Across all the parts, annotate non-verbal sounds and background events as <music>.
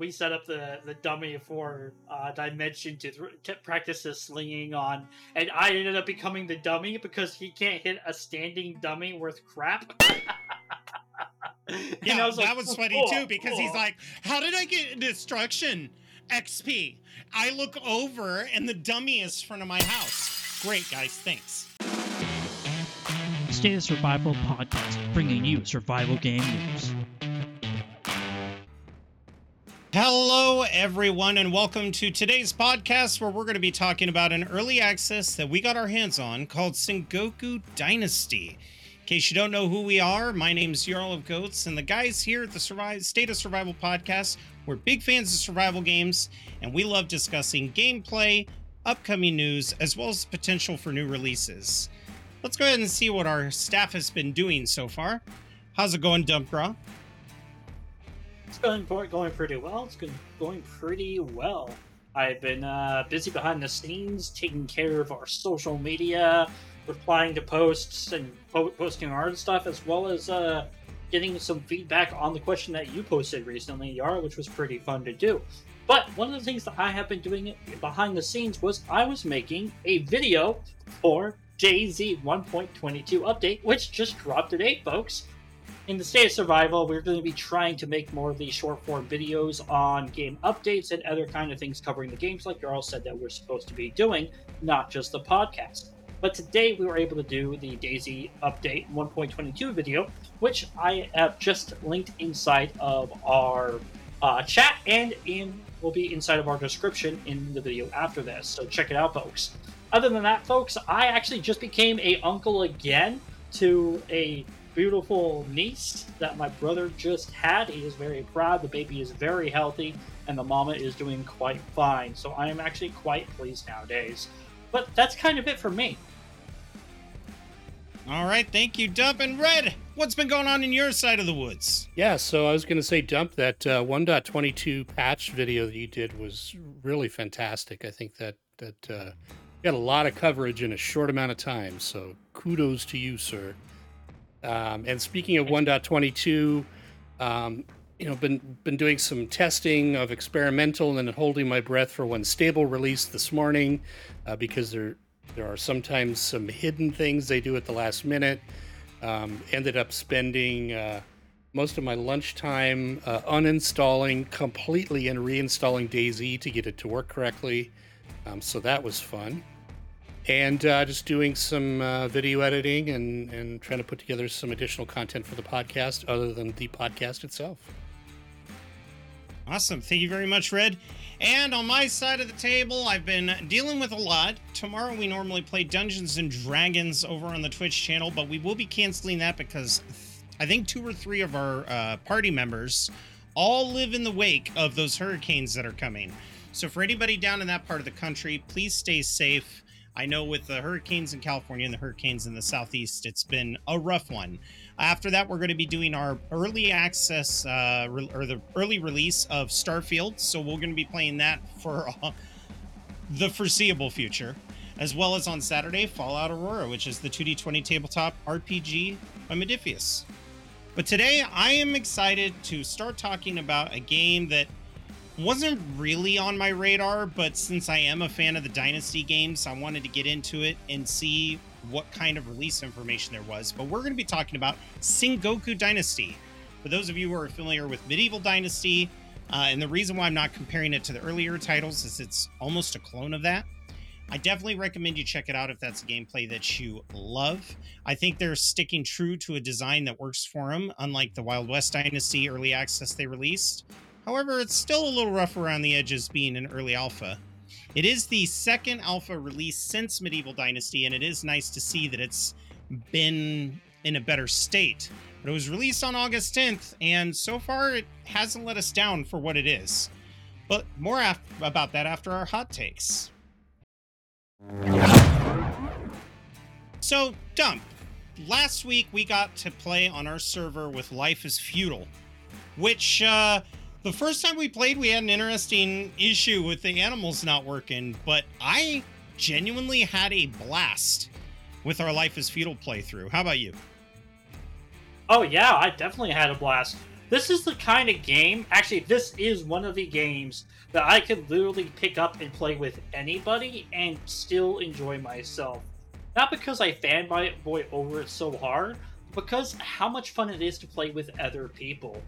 we set up the the dummy for uh, Dimension to, th- to practice his slinging on, and I ended up becoming the dummy because he can't hit a standing dummy worth crap. <laughs> yeah, was that like, was funny oh, too because oh. he's like, "How did I get destruction XP? I look over and the dummy is in front of my house. Great guys, thanks." State of Survival podcast, bringing you survival game news. Hello, everyone, and welcome to today's podcast where we're going to be talking about an early access that we got our hands on called Sengoku Dynasty. In case you don't know who we are, my name is Jarl of Goats, and the guys here at the Survive, State of Survival podcast, we're big fans of survival games, and we love discussing gameplay, upcoming news, as well as potential for new releases. Let's go ahead and see what our staff has been doing so far. How's it going, Dumpgraw? It's going going pretty well. It's been going pretty well. I've been uh, busy behind the scenes, taking care of our social media, replying to posts and po- posting our stuff, as well as uh, getting some feedback on the question that you posted recently, Yara, which was pretty fun to do. But one of the things that I have been doing behind the scenes was I was making a video for DayZ 1.22 update, which just dropped today, folks in the state of survival, we're going to be trying to make more of these short form videos on game updates and other kind of things covering the games, like Jarl said that we're supposed to be doing, not just the podcast. But today we were able to do the DayZ Update 1.22 video, which I have just linked inside of our uh, chat and in will be inside of our description in the video after this. So check it out, folks. Other than that, folks, I actually just became a uncle again to a beautiful niece that my brother just had. He is very proud. The baby is very healthy, and the mama is doing quite fine. So I am actually quite pleased nowadays. But that's kind of it for me. All right, thank you, Dump. And Red, what's been going on in your side of the woods? Yeah, so I was going to say, Dump, that uh, 1.22 patch video that you did was really fantastic. I think that that uh, got a lot of coverage in a short amount of time. So kudos to you, sir. Um, and speaking of 1.22, um, you know, been been doing some testing of experimental and holding my breath for one stable release this morning, uh, because there there are sometimes some hidden things they do at the last minute. Um, ended up spending uh, most of my lunchtime uh, uninstalling completely and reinstalling DayZ to get it to work correctly. Um, so that was fun and uh, just doing some uh, video editing and, and trying to put together some additional content for the podcast other than the podcast itself. Awesome. Thank you very much, Red. And on my side of the table, I've been dealing with a lot. Tomorrow, we normally play Dungeons and Dragons over on the Twitch channel, but we will be canceling that because I think two or three of our uh, party members all live in the wake of those hurricanes that are coming. So, for anybody down in that part of the country, please stay safe. I know with the hurricanes in California and the hurricanes in the southeast, it's been a rough one. After that, we're going to be doing our early access uh, re- or the early release of Starfield. So we're going to be playing that for uh, the foreseeable future, as well as on Saturday, Fallout Aurora, which is the 2D20 tabletop RPG by Modiphius. But today, I am excited to start talking about a game that wasn't really on my radar, but since I am a fan of the Dynasty games, I wanted to get into it and see what kind of release information there was. But we're going to be talking about Sengoku Dynasty. For those of you who are familiar with Medieval Dynasty, uh, and the reason why I'm not comparing it to the earlier titles is it's almost a clone of that. I definitely recommend you check it out if that's a gameplay that you love. I think they're sticking true to a design that works for them, unlike the Wild West Dynasty early access they released. However, it's still a little rough around the edges being an early alpha. It is the second alpha release since Medieval Dynasty, and it is nice to see that it's been in a better state. But it was released on August 10th, and so far it hasn't let us down for what it is. But more af- about that after our hot takes. So, Dump, last week we got to play on our server with Life is Feudal, which uh, the first time we played, we had an interesting issue with the animals not working, but I genuinely had a blast with our Life is Feudal playthrough. How about you? Oh, yeah, I definitely had a blast. This is the kind of game. Actually, this is one of the games that I could literally pick up and play with anybody and still enjoy myself. Not because I fanboy over it so hard, because how much fun it is to play with other people.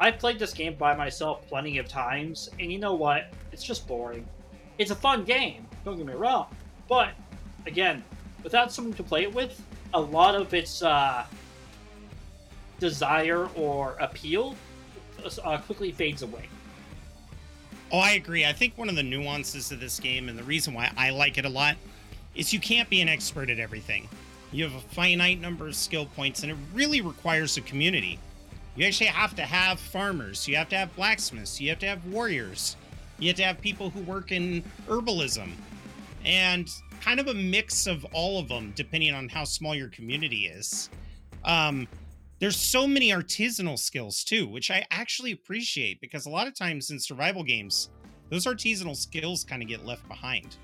I've played this game by myself plenty of times, and you know what? It's just boring. It's a fun game, don't get me wrong, but again, without someone to play it with, a lot of its uh, desire or appeal uh, quickly fades away. Oh, I agree. I think one of the nuances of this game and the reason why I like it a lot is you can't be an expert at everything. You have a finite number of skill points, and it really requires a community. You actually have to have farmers, you have to have blacksmiths, you have to have warriors, you have to have people who work in herbalism, and kind of a mix of all of them, depending on how small your community is. Um, there's so many artisanal skills too, which I actually appreciate because a lot of times in survival games, those artisanal skills kind of get left behind.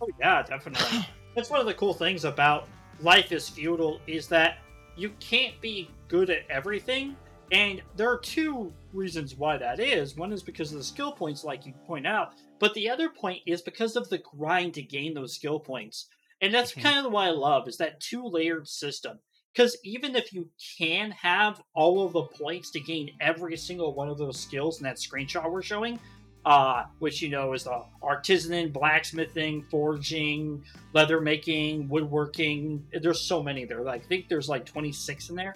Oh yeah, definitely. <clears throat> That's one of the cool things about Life is Feudal is that you can't be good at everything, and there are two reasons why that is. One is because of the skill points, like you point out, but the other point is because of the grind to gain those skill points. And that's mm-hmm. kind of what I love is that two layered system. Because even if you can have all of the points to gain every single one of those skills in that screenshot we're showing, uh, which you know is the artisan, blacksmithing, forging, leather making, woodworking. There's so many there. Like, I think there's like 26 in there.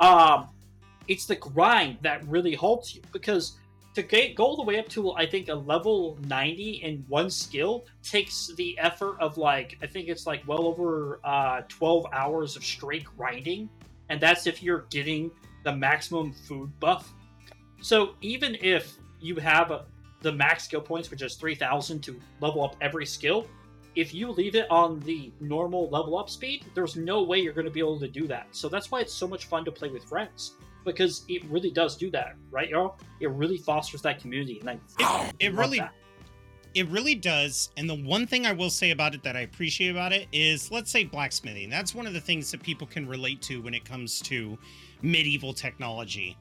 Um, it's the grind that really halts you because to get, go all the way up to I think a level 90 in one skill takes the effort of like I think it's like well over uh, 12 hours of straight grinding, and that's if you're getting the maximum food buff. So even if you have a, the max skill points, which is 3,000 to level up every skill, if you leave it on the normal level up speed, there's no way you're going to be able to do that. So that's why it's so much fun to play with friends because it really does do that, right, y'all? It really fosters that community, and I it, it really. That. It really does. And the one thing I will say about it that I appreciate about it is let's say blacksmithing. That's one of the things that people can relate to when it comes to medieval technology.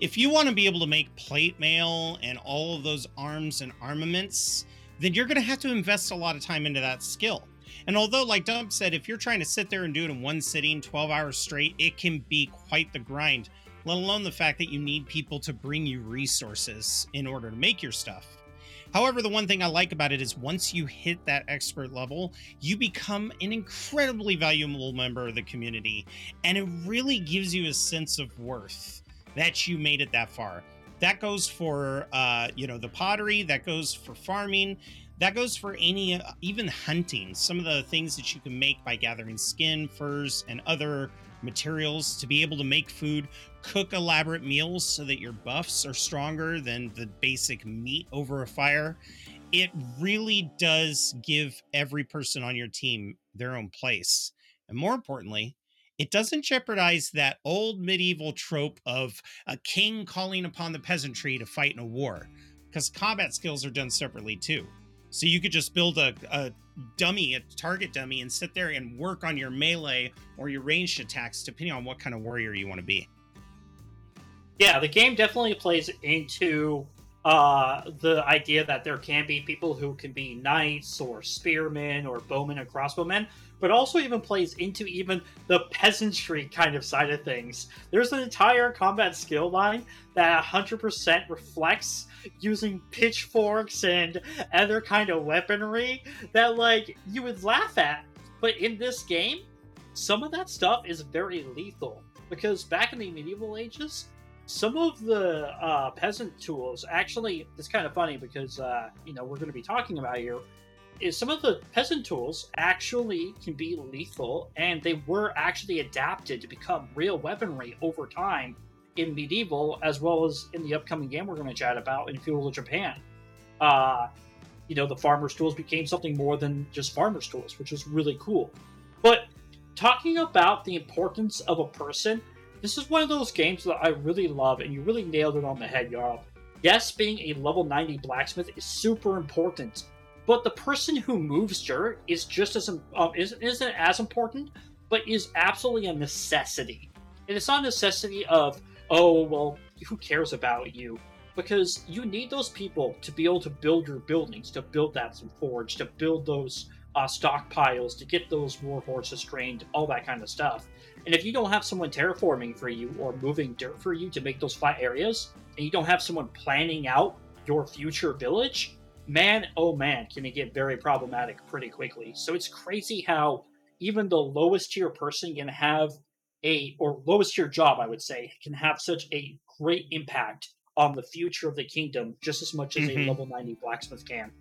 If you want to be able to make plate mail and all of those arms and armaments, then you're going to have to invest a lot of time into that skill. And although, like Dump said, if you're trying to sit there and do it in one sitting, 12 hours straight, it can be quite the grind let alone the fact that you need people to bring you resources in order to make your stuff. However, the one thing I like about it is once you hit that expert level, you become an incredibly valuable member of the community, and it really gives you a sense of worth that you made it that far. That goes for uh, you know the pottery, that goes for farming, that goes for any uh, even hunting. Some of the things that you can make by gathering skin, furs, and other materials to be able to make food, cook elaborate meals so that your buffs are stronger than the basic meat over a fire. It really does give every person on your team their own place. And more importantly, it doesn't jeopardize that old medieval trope of a king calling upon the peasantry to fight in a war, because combat skills are done separately too. So you could just build a, a dummy, a target dummy, and sit there and work on your melee or your ranged attacks, depending on what kind of warrior you want to be. Yeah, the game definitely plays into uh, the idea that there can be people who can be knights or spearmen or bowmen and crossbowmen, but also even plays into even the peasantry kind of side of things. There's an entire combat skill line that 100% reflects using pitchforks and other kind of weaponry that like you would laugh at. But in this game, some of that stuff is very lethal because back in the medieval ages, some of the uh, peasant tools actually it's kind of funny because uh, you know we're going to be talking about here is some of the peasant tools actually can be lethal and they were actually adapted to become real weaponry over time in medieval as well as in the upcoming game we're going to chat about in feudal japan. Uh, you know the farmers tools became something more than just farmers tools which is really cool. But talking about the importance of a person this is one of those games that i really love and you really nailed it on the head y'all yes being a level 90 blacksmith is super important but the person who moves dirt is just as um, isn't, isn't as important but is absolutely a necessity and it's not a necessity of oh, well, who cares about you? Because you need those people to be able to build your buildings, to build that forge, to build those uh, stockpiles, to get those war horses trained, all that kind of stuff. And if you don't have someone terraforming for you or moving dirt for you to make those flat areas, and you don't have someone planning out your future village, man, oh man, can it get very problematic pretty quickly. So it's crazy how even the lowest tier person can have a, or lowest tier job, I would say, can have such a great impact on the future of the kingdom just as much as Mhm. a level 90 blacksmith can.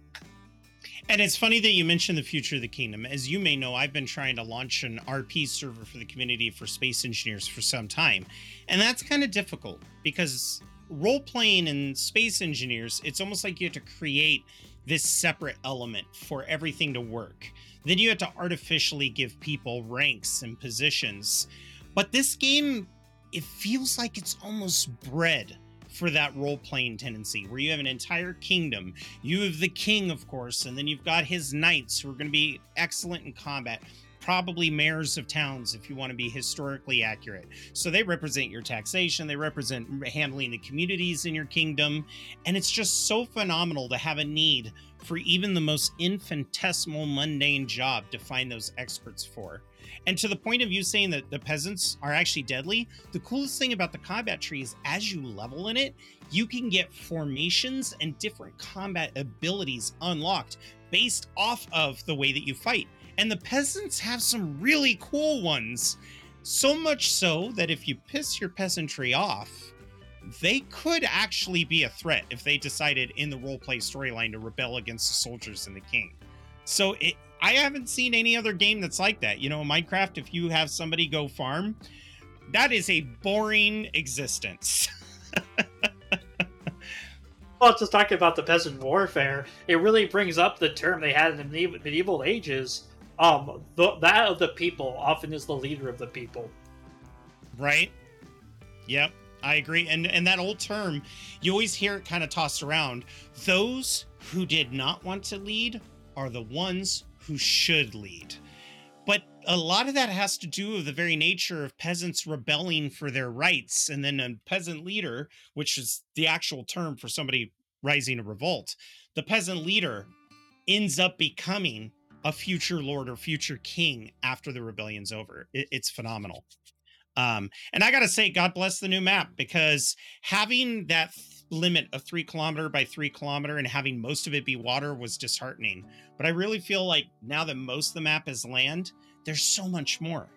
And it's funny that you mentioned the future of the kingdom. As you may know, I've been trying to launch an RP server for the community for space engineers for some time. And that's kind of difficult because role playing in space engineers, it's almost like you have to create this separate element for everything to work. Then you have to artificially give people ranks and positions. But this game, it feels like it's almost bred for that role playing tendency where you have an entire kingdom you have the king, of course, and then you've got his knights who are going to be excellent in combat. Probably mayors of towns, if you want to be historically accurate. So they represent your taxation, they represent handling the communities in your kingdom. And it's just so phenomenal to have a need for even the most infinitesimal, mundane job to find those experts for. And to the point of you saying that the peasants are actually deadly, the coolest thing about the combat tree is as you level in it, you can get formations and different combat abilities unlocked based off of the way that you fight. And the peasants have some really cool ones. So much so that if you piss your peasantry off, they could actually be a threat if they decided in the roleplay storyline to rebel against the soldiers and the king. So it I haven't seen any other game that's like that. You know, in Minecraft, if you have somebody go farm, that is a boring existence. <laughs> Well, just talking about the peasant warfare, it really brings up the term they had in the medieval, medieval ages. Um, the, that of the people often is the leader of the people. Right? Yep, I agree. And and that old term, you always hear it kind of tossed around. Those who did not want to lead are the ones who should lead. But a lot of that has to do with the very nature of peasants rebelling for their rights, and then a peasant leader, which is the actual term for somebody rising a revolt, the peasant leader ends up becoming a future lord or future king after the rebellion's over. It's phenomenal. Um, and I gotta say, God bless the new map because having that th- limit of three kilometer by three kilometer and having most of it be water was disheartening. But I really feel like now that most of the map is land, there's so much more,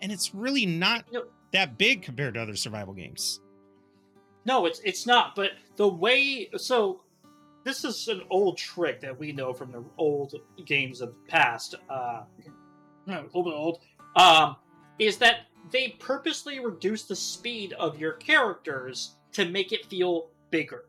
and it's really not Yep. that big compared to other survival games. No, it's it's not. But the way so this is an old trick that we know from the old games of the past. Uh, no, a little bit old. Um, is that they purposely reduce the speed of your characters to make it feel bigger.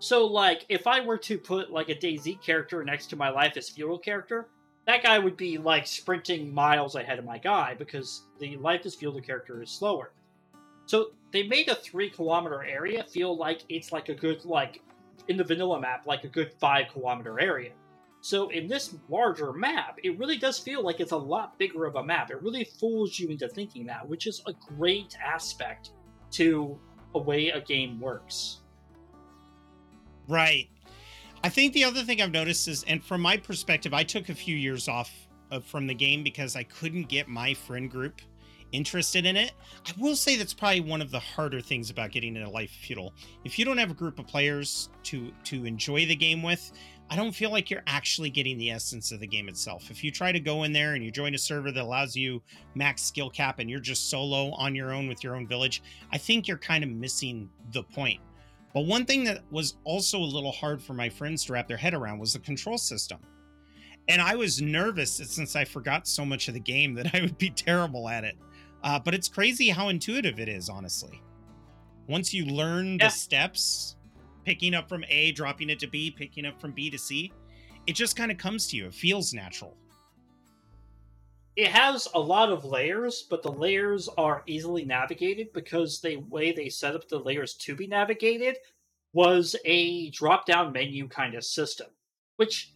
So, like, if I were to put like a DayZ character next to my Life is Feudal character, that guy would be like sprinting miles ahead of my guy because the Life is Feudal character is slower. So they made a three kilometer area feel like it's like a good like in the vanilla map like a good five kilometer area. So in this larger map, it really does feel like it's a lot bigger of a map. It really fools you into thinking that, which is a great aspect to a way a game works. Right. I think the other thing I've noticed is, and from my perspective, I took a few years off of, from the game because I couldn't get my friend group interested in it. I will say that's probably one of the harder things about getting into Life Feudal. If you don't have a group of players to to enjoy the game with, I don't feel like you're actually getting the essence of the game itself. If you try to go in there and you join a server that allows you max skill cap and you're just solo on your own with your own village, I think you're kind of missing the point. But one thing that was also a little hard for my friends to wrap their head around was the control system. And I was nervous that since I forgot so much of the game <laughs> that I would be terrible at it. Uh, but it's crazy how intuitive it is, honestly. Once you learn Yeah. the steps, picking up from A, dropping it to B, picking up from B to C, it just kind of comes to you. It feels natural. It has a lot of layers, but the layers are easily navigated because the way they set up the layers to be navigated was a drop down menu kind of system, which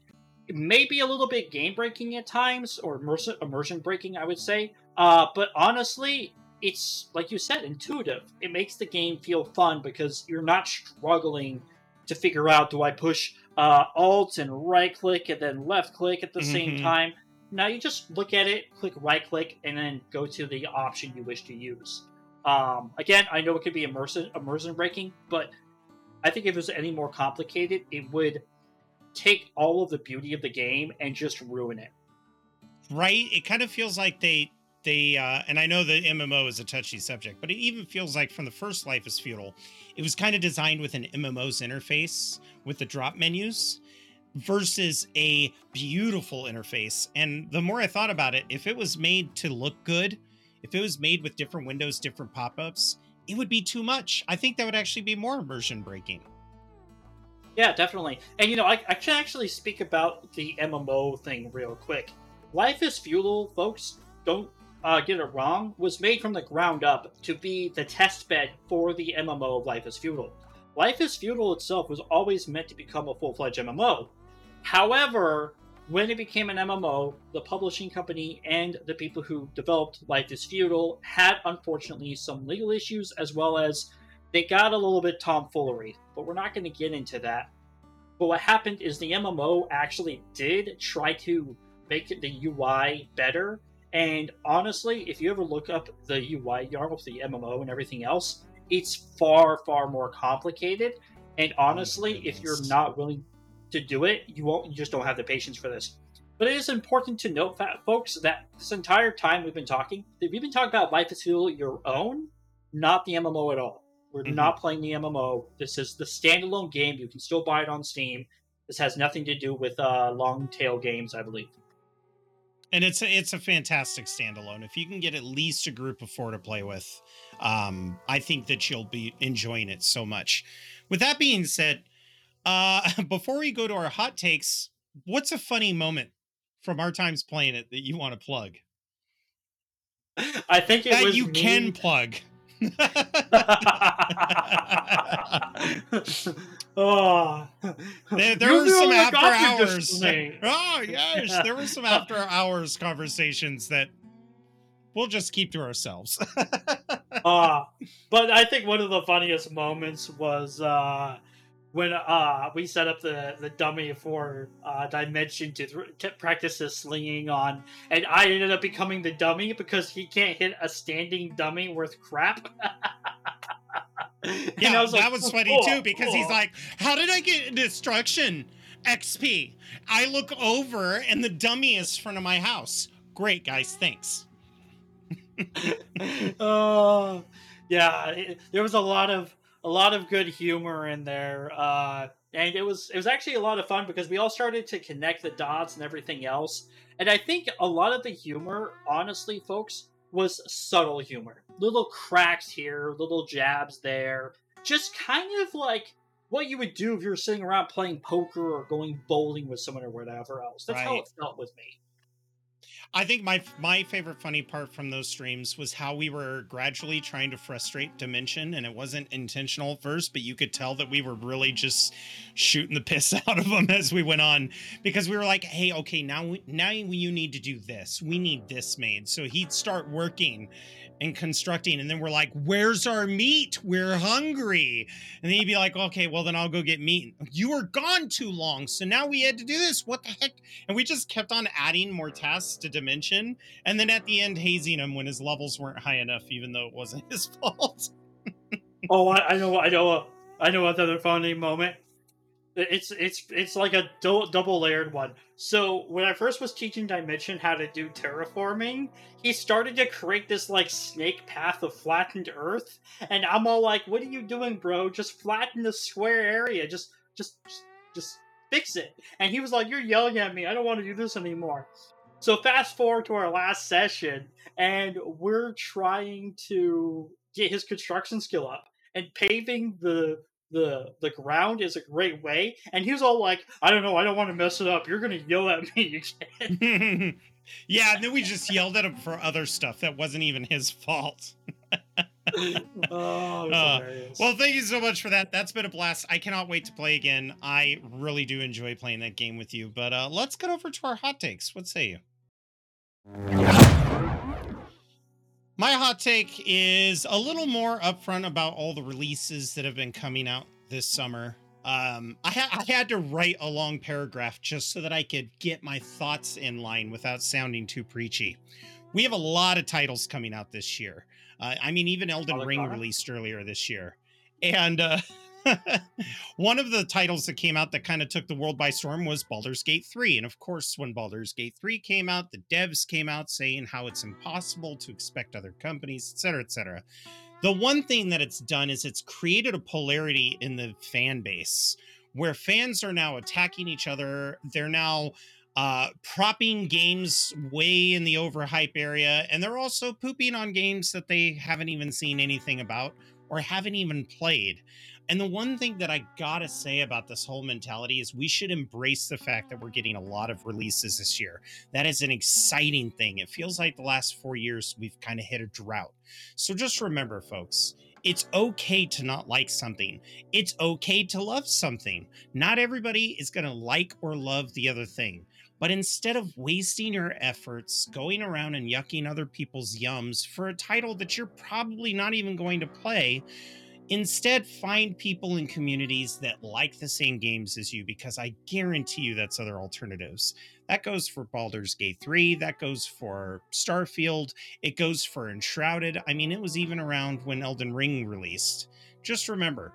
may be a little bit game breaking at times or immersion, immersion breaking, I would say. Uh, but honestly, it's like you said, intuitive. It makes the game feel fun because you're not struggling to figure out do I push uh, Alt and right click and then left click at the same Mhm. time. Now you just look at it, click right click, and then go to the option you wish to use. Um, again, I know it could be immersion immersion breaking, but I think if it was any more complicated, it would take all of the beauty of the game and just ruin it. right it kind of feels like they they uh and i know the mmo is a touchy subject but it even feels like from the first Life is Feudal, it was kind of designed with an mmo's interface with the drop menus versus a beautiful interface and the more i thought about it if it was made to look good if it was made with different windows different pop-ups it would be too much i think that would actually be more immersion breaking Yeah, definitely. And you know, I, I can actually speak about the MMO thing real quick. Life is Feudal, folks, don't uh, get it wrong, was made from the ground up to be the test bed for the MMO of Life is Feudal. Life is Feudal itself was always meant to become a full fledged MMO. However, when it became an MMO, the publishing company and the people who developed Life is Feudal had unfortunately some legal issues as well as they got a little bit tomfoolery, but we're not going to get into that. But what happened is the MMO actually did try to make the UI better. And honestly, if you ever look up the UI yarn of the MMO and everything else, it's far, far more complicated. And honestly, if you're not willing to do it, you won't. You just don't have the patience for this. But it is important to note, that, folks, that this entire time we've been talking, we've been talking about Life is Feudal your own, not the MMO at all. We're Mhm. not playing the MMO. This is the standalone game. You can still buy it on Steam. This has nothing to do with uh, long tail games, I believe. and it's a, it's a fantastic standalone if you can get at least a group of four to play with um i think that you'll be enjoying it so much with that being said uh <laughs> before we go to our hot takes what's a funny moment from our times playing it that you want to plug? I think it that was you me- can plug. <laughs> Oh, there, there were some after hours. <laughs> oh yes. There were some after hours conversations that we'll just keep to ourselves. Uh, but I think one of the funniest moments was uh, when uh, we set up the, the dummy for uh, Dimension to, th- to practice his slinging on, and I ended up becoming the dummy because he can't hit a standing dummy worth crap. <laughs> And Yeah, I was like, that was funny "Oh, too because he's oh." like, "How did I get destruction XP? I look over and the dummy is in front of my house. Great, guys, thanks." <laughs> oh yeah it- there was a lot of a lot of good humor in there uh and it was it was actually a lot of fun because we all started to connect the dots and everything else. And i think a lot of the humor honestly folks was subtle humor. Little cracks here little jabs there. Just kind of like what you would do if you were sitting around playing poker or going bowling with someone or whatever else. That's how it felt with me I think my my favorite funny part from those streams was how we were gradually trying to frustrate Dimension, and it wasn't intentional at first, but you could tell that we were really just shooting the <laughs> piss out of him as we went on because we were like, "Hey, okay, now now you need to do this. We need this made." So he'd start working and constructing, and then we're like, "Where's our meat? We're hungry." And then he'd be like, "Okay, well then I'll go get meat." You were gone too long, so now we had to do this. What the heck? And we just kept on adding more tasks to Dimension, and then at the end hazing him when his levels weren't high enough, even though it wasn't <laughs> his fault. Oh, I, I know, I know, I know another funny moment. It's it's it's like a do- double layered one. So when I first was teaching Dimension how to do terraforming, he started to create this like snake path of flattened Earth, and I'm all like, "What are you doing, bro? Just flatten the square area. Just just just, just fix it." And he was like, "You're yelling at me. I don't want to do this anymore." So fast forward to our last session, and we're trying to get his construction skill up and paving the the the ground is a great way and he was all like i don't know i don't want to mess it up you're gonna yell at me again <laughs> yeah, and then we just yelled at him for other stuff that wasn't even his fault. <laughs> oh Uh. Well, thank you so much for that. That's been a blast. I cannot wait to play again. I really do enjoy playing that game with you. But uh, let's get over to our hot takes. What say you? My hot take is a little more upfront about all the releases that have been coming out this summer. Um, I, ha- I had to write a long paragraph just so that I could get my thoughts in line without sounding too preachy. We have a lot of titles coming out this year. Uh, I mean, even Elden Ring released earlier this year. And uh, <laughs> one of the titles that came out that kind of took the world by storm was Baldur's Gate 3. And of course, when Baldur's Gate 3 came out, the devs came out saying how it's impossible to expect other companies, et cetera, et cetera. The one thing that it's done is it's created a polarity in the fan base where fans are now attacking each other. They're now uh, propping games way in the overhype area, and they're also pooping on games that they haven't even seen anything about or haven't even played. And the one thing that I gotta say about this whole mentality is we should embrace the fact that we're getting a lot of releases this year. That is an exciting thing. It feels like the last four years we've kind of hit a drought. So just remember, folks, it's okay to not like something. It's okay to love something. Not everybody is going to like or love the other thing. But instead of wasting your efforts going around and yucking other people's yums for a title that you're probably not even going to play, instead find people in communities that like the same games as you because I guarantee you that's other alternatives. That goes for Baldur's Gate 3, that goes for Starfield, it goes for Enshrouded. I mean, it was even around when Elden Ring released. Just remember,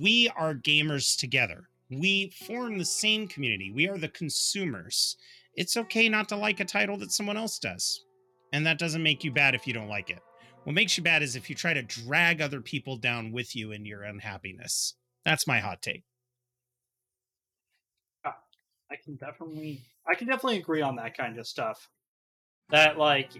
we are gamers together. We form the same community. We are the consumers. It's okay not to like a title that someone else does. And that doesn't make you bad if you don't like it. What makes you bad is if you try to drag other people down with you in your unhappiness. That's my hot take. I can definitely I can definitely agree on that kind of stuff. That like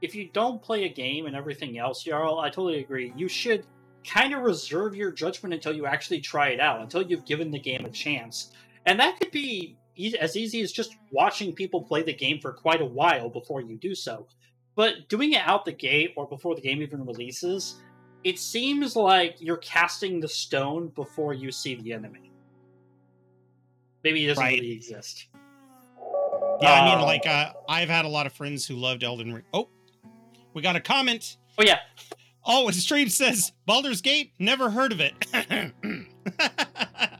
if you don't play a game and everything else, Jarl, I totally agree. You should kind of reserve your judgment until you actually try it out, until you've given the game a chance. And that could be as easy as just watching people play the game for quite a while before you do so. But doing it out the gate or before the game even releases, it seems like you're casting the stone before you see the enemy. Maybe it doesn't Right. really exist. Yeah, I mean, Uh, like, uh, I've had a lot of friends who loved Elden Ring. Oh, we got a comment. Oh yeah, Oh, the stream says Baldur's Gate. Never heard of it. uh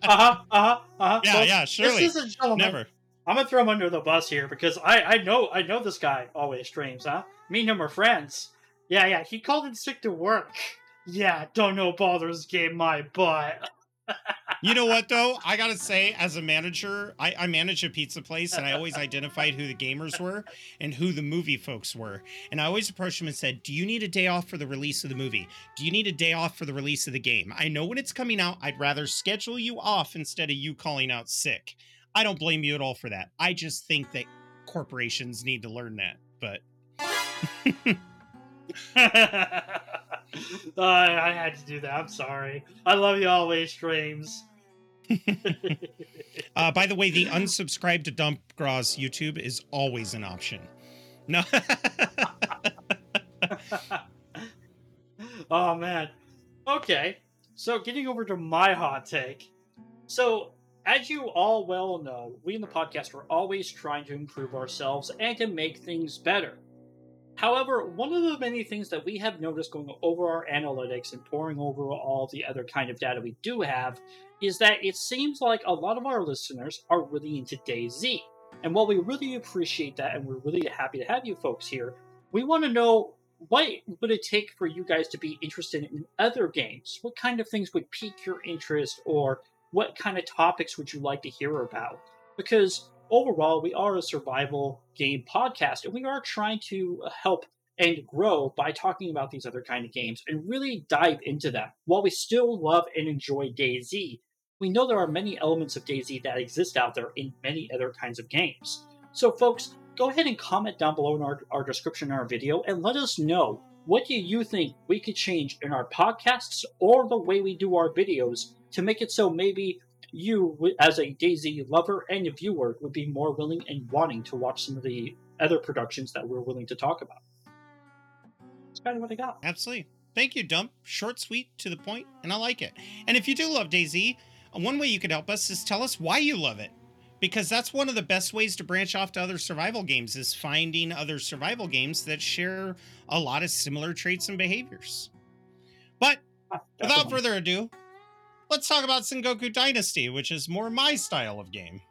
huh, uh huh, uh huh. yeah, yeah, surely. This is a gentleman. Never. I'm gonna throw him under the bus here because I I know I know this guy always streams, huh? Me and him are friends. Yeah, yeah. He called in sick to work. Yeah, don't know Baldur's Gate my butt. <laughs> You know what though? I gotta say, as a manager, I, I manage a pizza place, and I always identified who the gamers were and who the movie folks were. And I always approached them and said, "Do you need a day off for the release of the movie? Do you need a day off for the release of the game? I know when it's coming out. I'd rather schedule you off instead of you calling out sick. I don't blame you at all for that. I just think that corporations need to learn that. But <laughs> Uh, I had to do that. I'm sorry. I love you always, streams. <laughs> uh, by the way, the unsubscribe to Dump Graw's YouTube is always an option. No. <laughs> oh man. Okay. So getting over to my hot take. So as you all well know, we in the podcast are always trying to improve ourselves and to make things better. However, one of the many things that we have noticed going over our analytics and pouring over all the other kind of data we do have is that it seems like a lot of our listeners are really into DayZ. And while we really appreciate that and we're really happy to have you folks here, we want to know what would it take for you guys to be interested in other games? What kind of things would pique your interest or what kind of topics would you like to hear about? Because overall, we are a survival game podcast and we are trying to uh, help and grow by talking about these other kind of games and really dive into them. While we still love and enjoy DayZ, we know there are many elements of DayZ that exist out there in many other kinds of games. So, folks, go ahead and comment down below in our, our description in our video and let us know what do you think we could change in our podcasts or the way we do our videos to make it so maybe you, as a DayZ lover and a viewer, would be more willing and wanting to watch some of the other productions that we're willing to talk about. That's kind of what I got. Absolutely. Thank you, Dump. Short, sweet, to the point, and I like it. And if you do love DayZ, one way you could help us is tell us why you love it. Because that's one of the best ways to branch off to other survival games is finding other survival games that share a lot of similar traits and behaviors. But without further ado, let's talk about Sengoku Dynasty, which is more my style of game.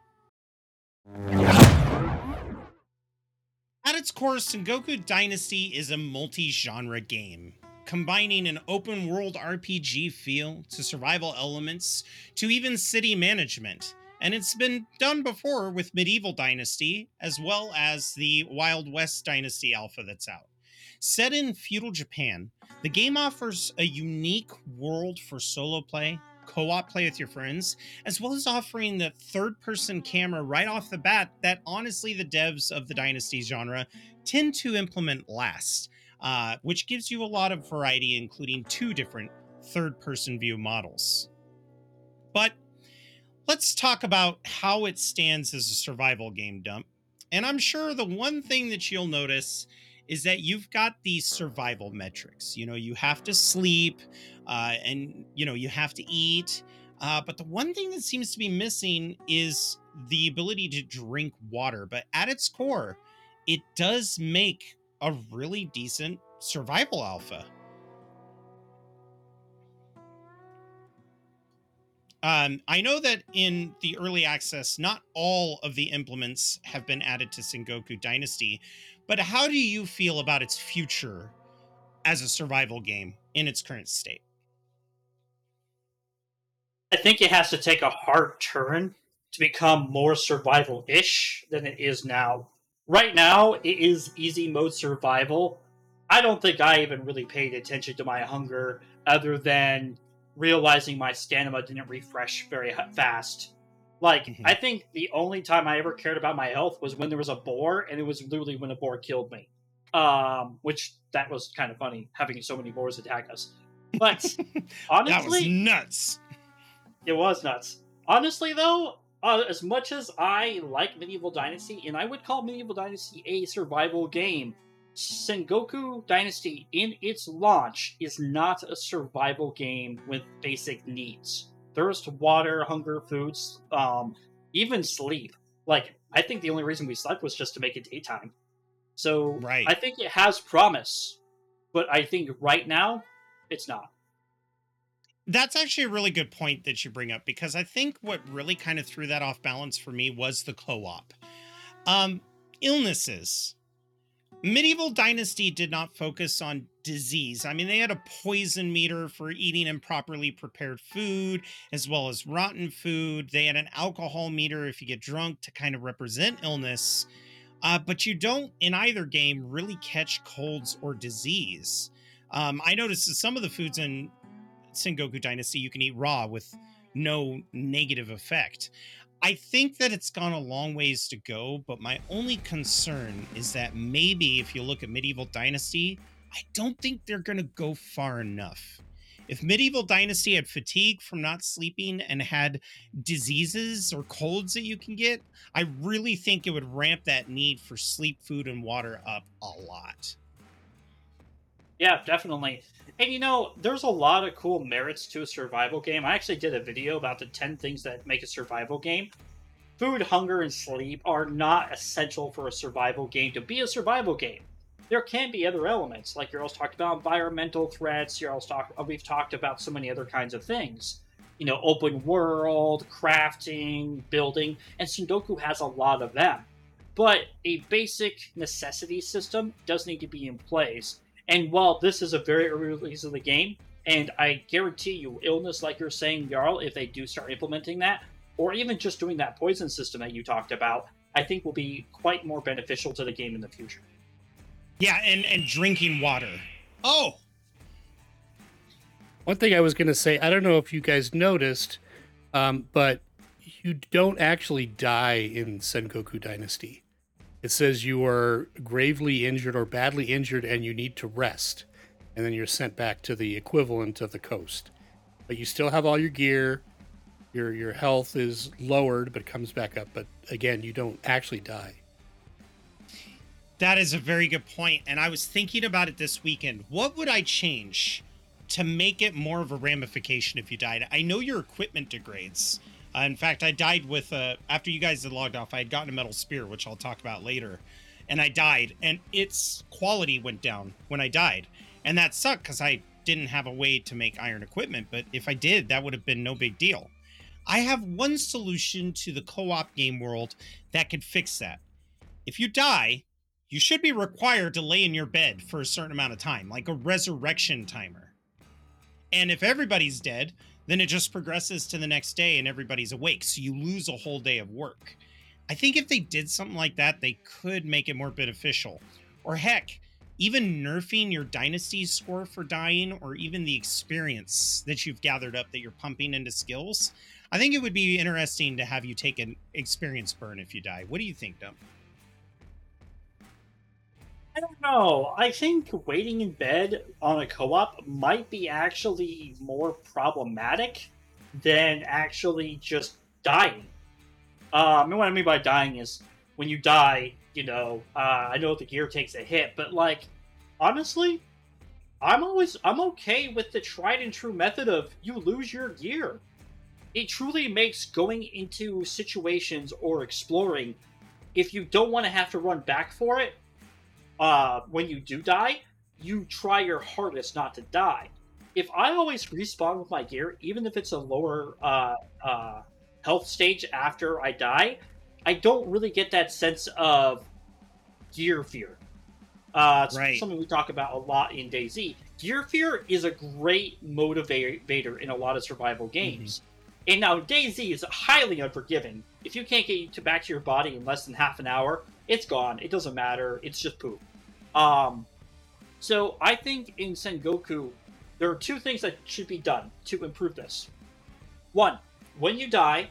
At its core, Sengoku Dynasty is a multi genre game, combining an open world RPG feel to survival elements to even city management. And it's been done before with Medieval Dynasty, as well as the Wild West Dynasty Alpha that's out. Set in feudal Japan, the game offers a unique world for solo play, co op play with your friends, as well as offering the third person camera right off the bat that honestly the devs of the Dynasty genre tend to implement last, uh, which gives you a lot of variety, including two different third person view models. But let's talk about how it stands as a survival game dump. And I'm sure the one thing that you'll notice is that you've got these survival metrics. You know, you have to sleep, uh, and you know you have to eat. Uh, but the one thing that seems to be missing is the ability to drink water. But at its core, it does make a really decent survival alpha. Um, I know that in the early access, not all of the implements have been added to Sengoku Dynasty, but how do you feel about its future as a survival game in its current state? I think it has to take a hard turn to become more survival ish than it is now. Right now, it is easy mode survival. I don't think I even really paid attention to my hunger other than realizing my stamina didn't refresh very fast. Like, Mhm. I think the only time I ever cared about my health was when there was a boar, and it was literally when a boar killed me. Um, which that was kind of funny having so many boars attack us. But honestly, <laughs> that was nuts. it was nuts. Honestly, though, uh, as much as I like Medieval Dynasty, and I would call Medieval Dynasty a survival game, Sengoku Dynasty, in its launch, is not a survival game with basic needs. Thirst, water, hunger, foods, um, even sleep. Like, I think the only reason we slept was just to make it daytime. So, Right. I think it has promise, but I think right now, it's not. That's actually a really good point that you bring up because I think what really kind of threw that off balance for me was the co op. Um, illnesses. Medieval Dynasty did not focus on disease. I mean, they had a poison meter for eating improperly prepared food, as well as rotten food. They had an alcohol meter if you get drunk to kind of represent illness. Uh, but you don't, in either game, really catch colds or disease. Um, I noticed that some of the foods in Sengoku Dynasty you can eat raw with no negative effect. I think that it's gone a long ways to go, but my only concern is that maybe if you look at Medieval Dynasty, I don't think they're going to go far enough. If Medieval Dynasty had fatigue from not sleeping and had diseases or colds that you can get, I really think it would ramp that need for sleep, food, and water up a lot. Yeah, definitely. And you know, there's a lot of cool merits to a survival game. I actually did a video about the 10 things that make a survival game. Food, hunger, and sleep are not essential for a survival game to be a survival game. There can be other elements, like you're also talked about environmental threats. You're also talk, uh, we've talked about so many other kinds of things. You know, open world, crafting, building, and Sengoku has a lot of them. But a basic necessity system does need to be in place. And while this is a very early release of the game, and I guarantee you, illness, like you're saying, Jarl, if they do start implementing that, or even just doing that poison system that you talked about, I think will be quite more beneficial to the game in the future. Yeah, and, and drinking water. Oh, One thing I was going to say, I don't know if you guys noticed, um, but you don't actually die in Sengoku Dynasty. It says you are gravely injured or badly injured and you need to rest. And then you're sent back to the equivalent of the coast. But you still have all your gear. Your your health is lowered but comes back up. But again, you don't actually die. That is a very good point, and I was thinking about it this weekend. What would I change to make it more of a ramification if you died? I know your equipment degrades, Uh, in fact, I died with uh, after you guys had logged off. I had gotten a metal spear, which I'll talk about later, and I died, and its quality went down when I died, and that sucked because I didn't have a way to make iron equipment. But if I did, that would have been no big deal. I have one solution to the co-op game world that could fix that. If you die, you should be required to lay in your bed for a certain amount of time, like a resurrection timer. And if everybody's dead, then it just progresses to the next day and everybody's awake. So you lose a whole day of work. I think if they did something like that, they could make it more beneficial. Or heck, even nerfing your dynasty score for dying, or even the experience that you've gathered up that you're pumping into skills. I think it would be interesting to have you take an experience burn if you die. What do you think, Dump? I don't know. I think waiting in bed on a co-op might be actually more problematic than actually just dying. Um, and what I mean by dying is when you die, you know, uh, I know the gear takes a hit, but like, honestly, I'm always I'm okay with the tried and true method of you lose your gear. It truly makes going into situations or exploring, if you don't want to have to run back for it, uh, when you do die, you try your hardest not to die. If I always respawn with my gear, even if it's a lower uh, uh, health stage after I die, I don't really get that sense of gear fear. Uh, it's Right. something we talk about a lot in DayZ. Gear fear is a great motivator in a lot of survival games. And now DayZ is highly unforgiving. If you can't get to back to your body in less than half an hour, it's gone. It doesn't matter. It's just poop. Um, so I think in Sengoku, there are two things that should be done to improve this. One, when you die,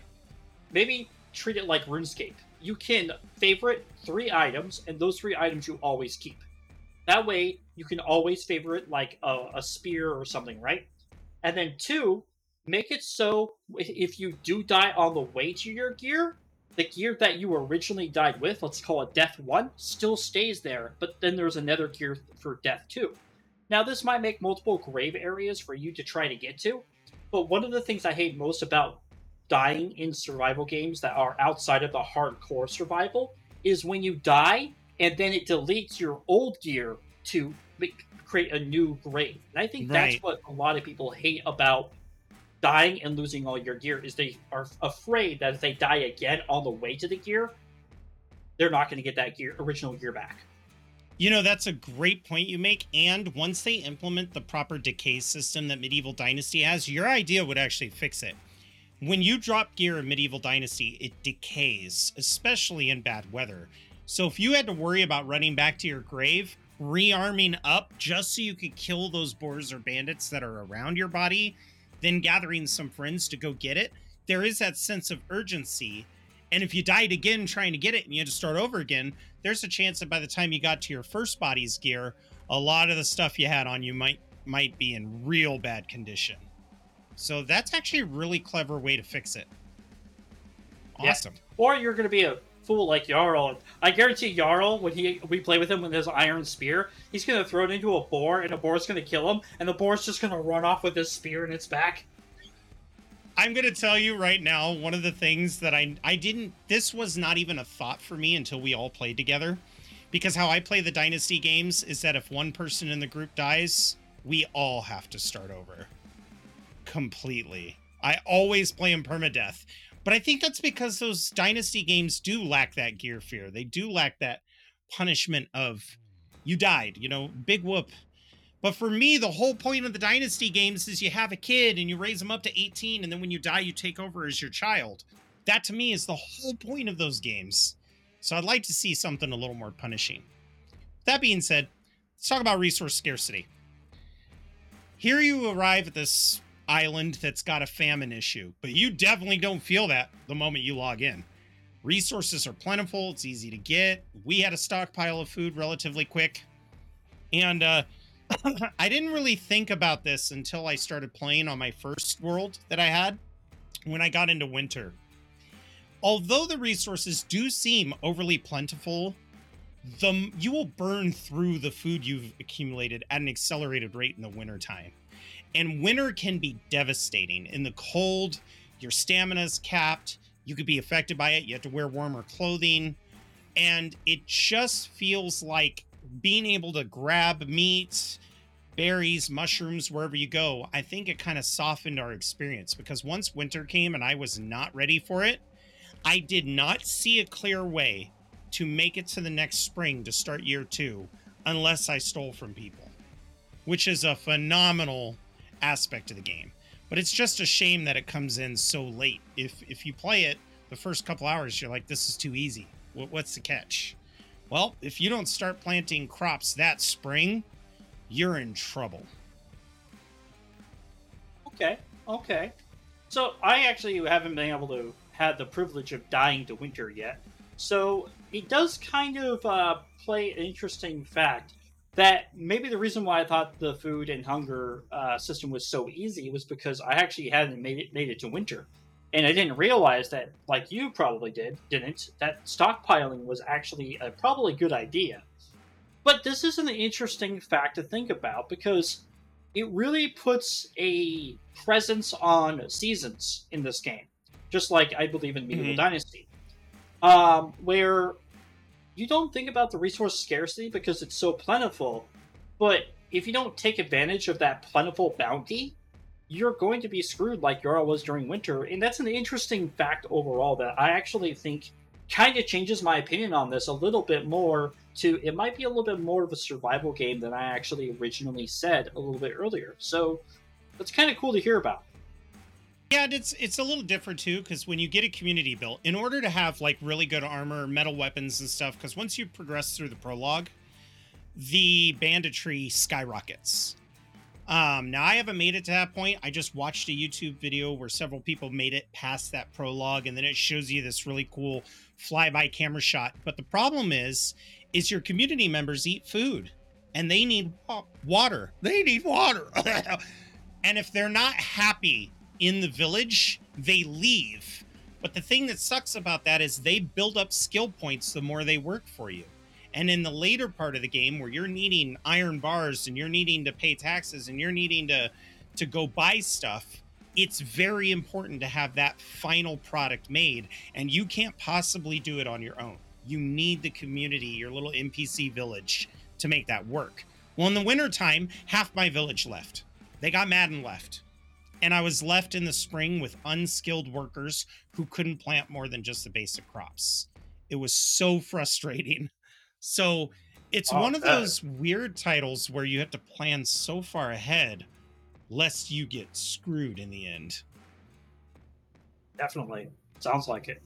maybe treat it like RuneScape. You can favorite three items, and those three items you always keep. That way, you can always favorite like a, a spear or something, right? And then two, make it so if you do die on the way to your gear, the gear that you originally died with, let's call it Death 1, still stays there, but then there's another gear for Death 2. Now, this might make multiple grave areas for you to try to get to, but one of the things I hate most about dying in survival games that are outside of the hardcore survival is when you die and then it deletes your old gear to make, create a new grave. And I think Right. that's what a lot of people hate about dying and losing all your gear is they are afraid that if they die again on the way to the gear, they're not going to get that gear original gear back. You know, that's a great point you make. And once they implement the proper decay system that Medieval Dynasty has, your idea would actually fix it. When you drop gear in Medieval Dynasty, it decays, especially in bad weather. So if you had to worry about running back to your grave, rearming up just so you could kill those boars or bandits that are around your body, then gathering some friends to go get it, there is that sense of urgency. And if you died again trying to get it and you had to start over again, there's a chance that by the time you got to your first body's gear, a lot of the stuff you had on you might might be in real bad condition. So that's actually a really clever way to fix it. Yeah. Awesome. Or you're going to be a fool like Jarl. I guarantee Jarl, when he we play with him with his iron spear, he's to throw it into a boar, and a boar's to kill him, and the boar's just to run off with his spear in its back. I'm gonna tell you right now, one of the things that I I didn't this was not even a thought for me until we all played together. Because how I play the dynasty games is that if one person in the group dies, we all have to start over. Completely. I always play in permadeath. But I think that's because those dynasty games do lack that gear fear. They do lack that punishment of you died, you know, big whoop. But for me, the whole point of the dynasty games is you have a kid and you raise them up to 18, and then when you die, you take over as your child. That to me is the whole point of those games. So I'd like to see something a little more punishing. That being said, let's talk about resource scarcity. Here you arrive at this island that's got a famine issue, but you definitely don't feel that the moment you log in. Resources are plentiful, it's easy to get. We had a stockpile of food relatively quick. And uh, <coughs> I didn't really think about this until I started playing on my first world that I had when I got into winter. Although the resources do seem overly plentiful, the you will burn through the food you've accumulated at an accelerated rate in the wintertime. And winter can be devastating. In the cold, your stamina's capped. You could be affected by it. You have to wear warmer clothing. And it just feels like being able to grab meat, berries, mushrooms, wherever you go. I think it kind of softened our experience because once winter came and I was not ready for it, I did not see a clear way to make it to the next spring to start year two unless I stole from people, which is a phenomenal aspect of the game. But it's just a shame that it comes in so late. If if you play it the first couple hours, you're like, this is too easy. What's the catch? Well, if you don't start planting crops that spring, you're in trouble. Okay, okay. So I actually haven't been able to have the privilege of dying to winter yet. So it does kind of uh, play an interesting fact that maybe the reason why I thought the food and hunger uh, system was so easy was because I actually hadn't made it made it to winter, and I didn't realize that, like you probably did, didn't that stockpiling was actually a probably good idea. But this is an interesting fact to think about because it really puts a presence on seasons in this game, just like I believe in Medieval Mhm. Dynasty, um, where you don't think about the resource scarcity because it's so plentiful, but if you don't take advantage of that plentiful bounty, you're going to be screwed like Yara was during winter. And that's an interesting fact overall that I actually think kind of changes my opinion on this a little bit more to it might be a little bit more of a survival game than I actually originally said a little bit earlier. So that's kind of cool to hear about. Yeah, and it's it's a little different too because when you get a community built, in order to have like really good armor, metal weapons, and stuff, because once you progress through the prologue, the banditry skyrockets. Um, now I haven't made it to that point. I just watched a YouTube video where several people made it past that prologue, and then it shows you this really cool flyby camera shot. But the problem is, is your community members eat food, and they need wa- water. They need water, <laughs> and if they're not happy in the village, they leave. But the thing that sucks about that is they build up skill points the more they work for you. And in the later part of the game where you're needing iron bars and you're needing to pay taxes and you're needing to to go buy stuff, it's very important to have that final product made and you can't possibly do it on your own. You need the community, your little NPC village to make that work. Well, in the wintertime, half my village left. They got mad and left and I was left in the spring with unskilled workers who couldn't plant more than just the basic crops. It was so <laughs> frustrating. So it's Oh, one of those weird titles where you have to plan so far ahead lest you get screwed in the end. Definitely. Sounds like it.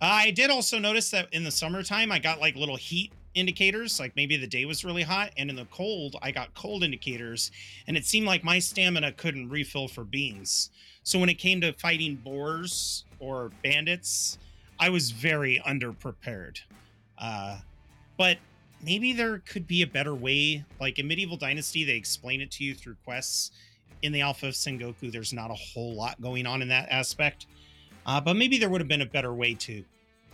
I did also notice that in the summertime, I got like little heat indicators, like maybe the day was really hot, and in the cold, I got cold indicators, and it seemed like my stamina couldn't refill for beans. So when it came to fighting boars or bandits, I was very underprepared. Uh, but maybe there could be a better way. Like in Medieval Dynasty, they explain it to you through quests. In the Alpha of Sengoku, there's not a whole lot going on in that aspect. Uh, but maybe there would have been a better way to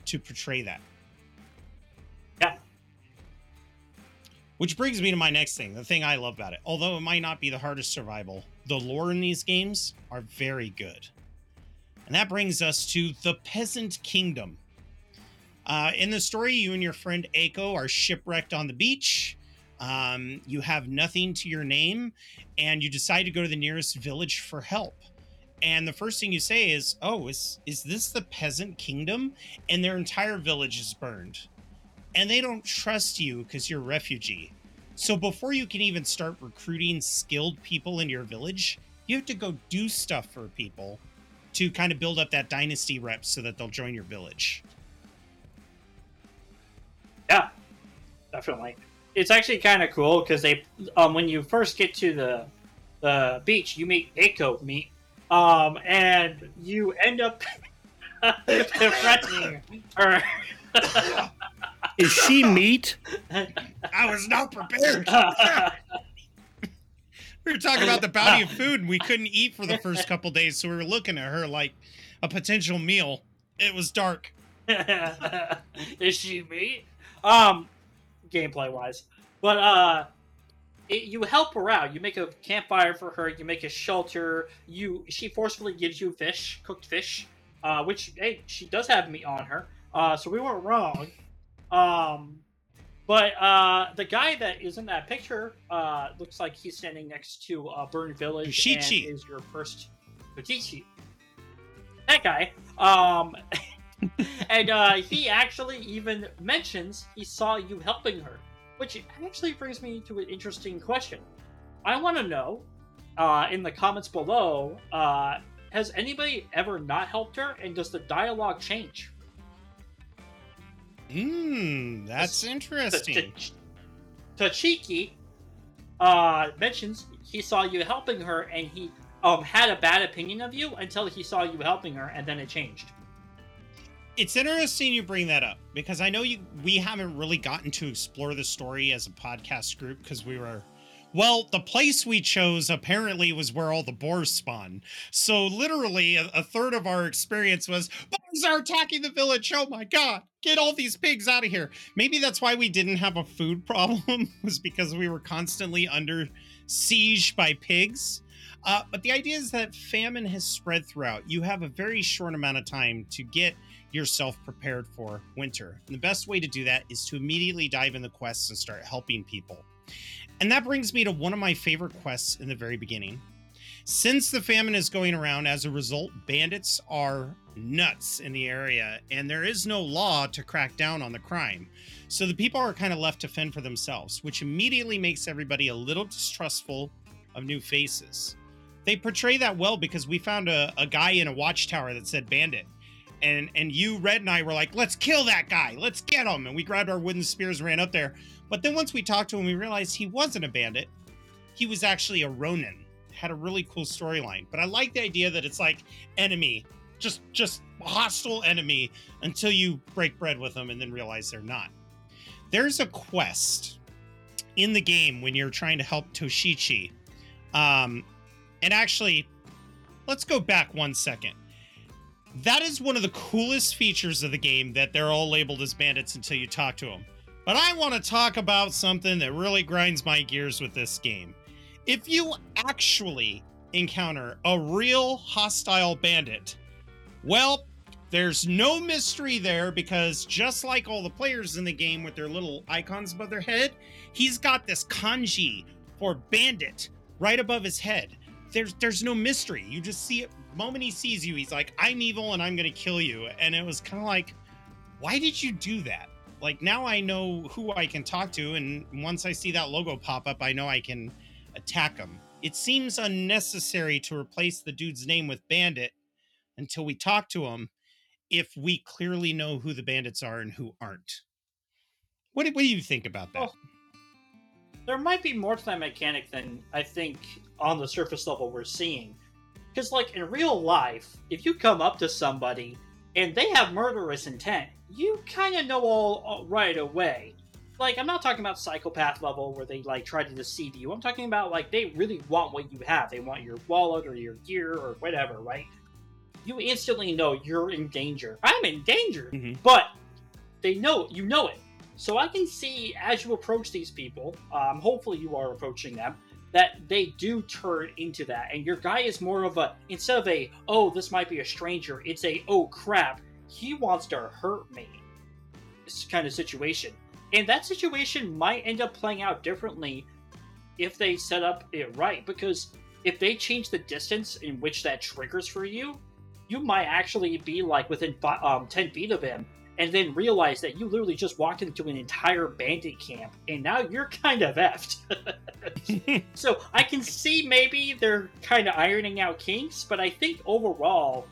to portray that. Which brings me to my next thing, the thing I love about it. Although it might not be the hardest survival, the lore in these games are very good. And that brings us to the Peasant Kingdom. Uh, in the story, you and your friend Aiko are shipwrecked on the beach. Um, you have nothing to your name, and you decide to go to the nearest village for help. And the first thing you say is, "Oh, is is this the peasant kingdom?" And their entire village is burned, and they don't trust you because you're a refugee. So before you can even start recruiting skilled people in your village, you have to go do stuff for people to kind of build up that dynasty rep so that they'll join your village. Yeah, definitely. It's actually kind of cool because they, um, when you first get to the the beach, you meet Aiko, meet, um, and you end up <laughs> threatening her. <laughs> Is she <laughs> meat? I was not prepared. <laughs> we were talking about the bounty of food, and we couldn't eat for the first couple days, so we were looking at her like a potential meal. It was dark. <laughs> Is she meat? Um, gameplay wise, but uh, it, you help her out. You make a campfire for her. You make a shelter. You she forcefully gives you fish, cooked fish, uh, which hey, she does have meat on her. Uh, so we weren't wrong. Um, but uh, the guy that is in that picture uh, looks like he's standing next to uh, Burn Village Kushichi. and is your first Kushichi. That guy. Um, <laughs> and uh, he actually even mentions he saw you helping her, which actually brings me to an interesting question. I want to know uh, in the comments below uh, has anybody ever not helped her, and does the dialogue change? Hmm, that's interesting. Tachiki uh, mentions he saw you helping her, and he um had a bad opinion of you until he saw you helping her, and then it changed. It's interesting you bring that up because I know you we haven't really gotten to explore the story as a podcast group because we were well, the place we chose apparently was where all the boars spawn. So literally a, a third of our experience was boars are attacking the village. Oh my god. Get all these pigs out of here. Maybe that's why we didn't have a food <laughs> problem was because we were constantly under siege by pigs. Uh, but the idea is that famine has spread throughout. You have a very short amount of time to get yourself prepared for winter. And the best way to do that is to immediately dive in the quests and start helping people. And that brings me to one of my favorite quests in the very beginning. Since the famine is going around, as a result, bandits are nuts in the area, and there is no law to crack down on the crime. So the people are kind of left to fend for themselves, which immediately makes everybody a little distrustful of new faces. They portray that well because we found a, a guy in a watchtower that said bandit. And and you, Red, and I were like, let's kill that guy. Let's get him. And we grabbed our wooden spears and ran up there. But then once we talked to him, we realized he wasn't a bandit. He was actually a Ronin. Had a really cool storyline. But I like the idea that it's like enemy, just just hostile enemy until you break bread with them and then realize they're not. There's a quest in the game when you're trying to help Toshichi. Um, and actually, let's go back one second. That is one of the coolest features of the game that they're all labeled as bandits until you talk to them. But I want to talk about something that really grinds my gears with this game. If you actually encounter a real hostile bandit, well, there's no mystery there because just like all the players in the game with their little icons above their head, he's got this kanji for bandit right above his head. There's there's no mystery. You just see it moment he sees you, he's like, I'm evil and I'm gonna kill you. And it was kind of like, why did you do that? Like now I know who I can talk to, and once I see that logo pop up, I know I can attack him. It seems unnecessary to replace the dude's name with Bandit until we talk to him if we clearly know who the bandits are and who aren't. What do, what do you think about that? Oh, there might be more to that mechanic than I think on the surface level we're seeing. Because, like, in real life, if you come up to somebody and they have murderous intent, you kind of know all, all right away. Like, I'm not talking about psychopath level where they, like, try to deceive you. I'm talking about, like, they really want what you have. They want your wallet or your gear or whatever, right? You instantly know you're in danger. I'm in danger! Mhm. But they know, you know it. So I can see as you approach these people, um, hopefully you are approaching them, that they do turn into that. And your guy is more of a, instead of a, oh, this might be a stranger, it's a, oh crap, he wants to hurt me. This kind of situation. And that situation might end up playing out differently if they set up it right. Because if they change the distance in which that triggers for you, you might actually be like within fi- um, 10 feet of him and then realize that you literally just walked into an entire bandit camp and now you're kind of effed. <laughs> so I can see maybe they're kind of ironing out kinks, but I think overall,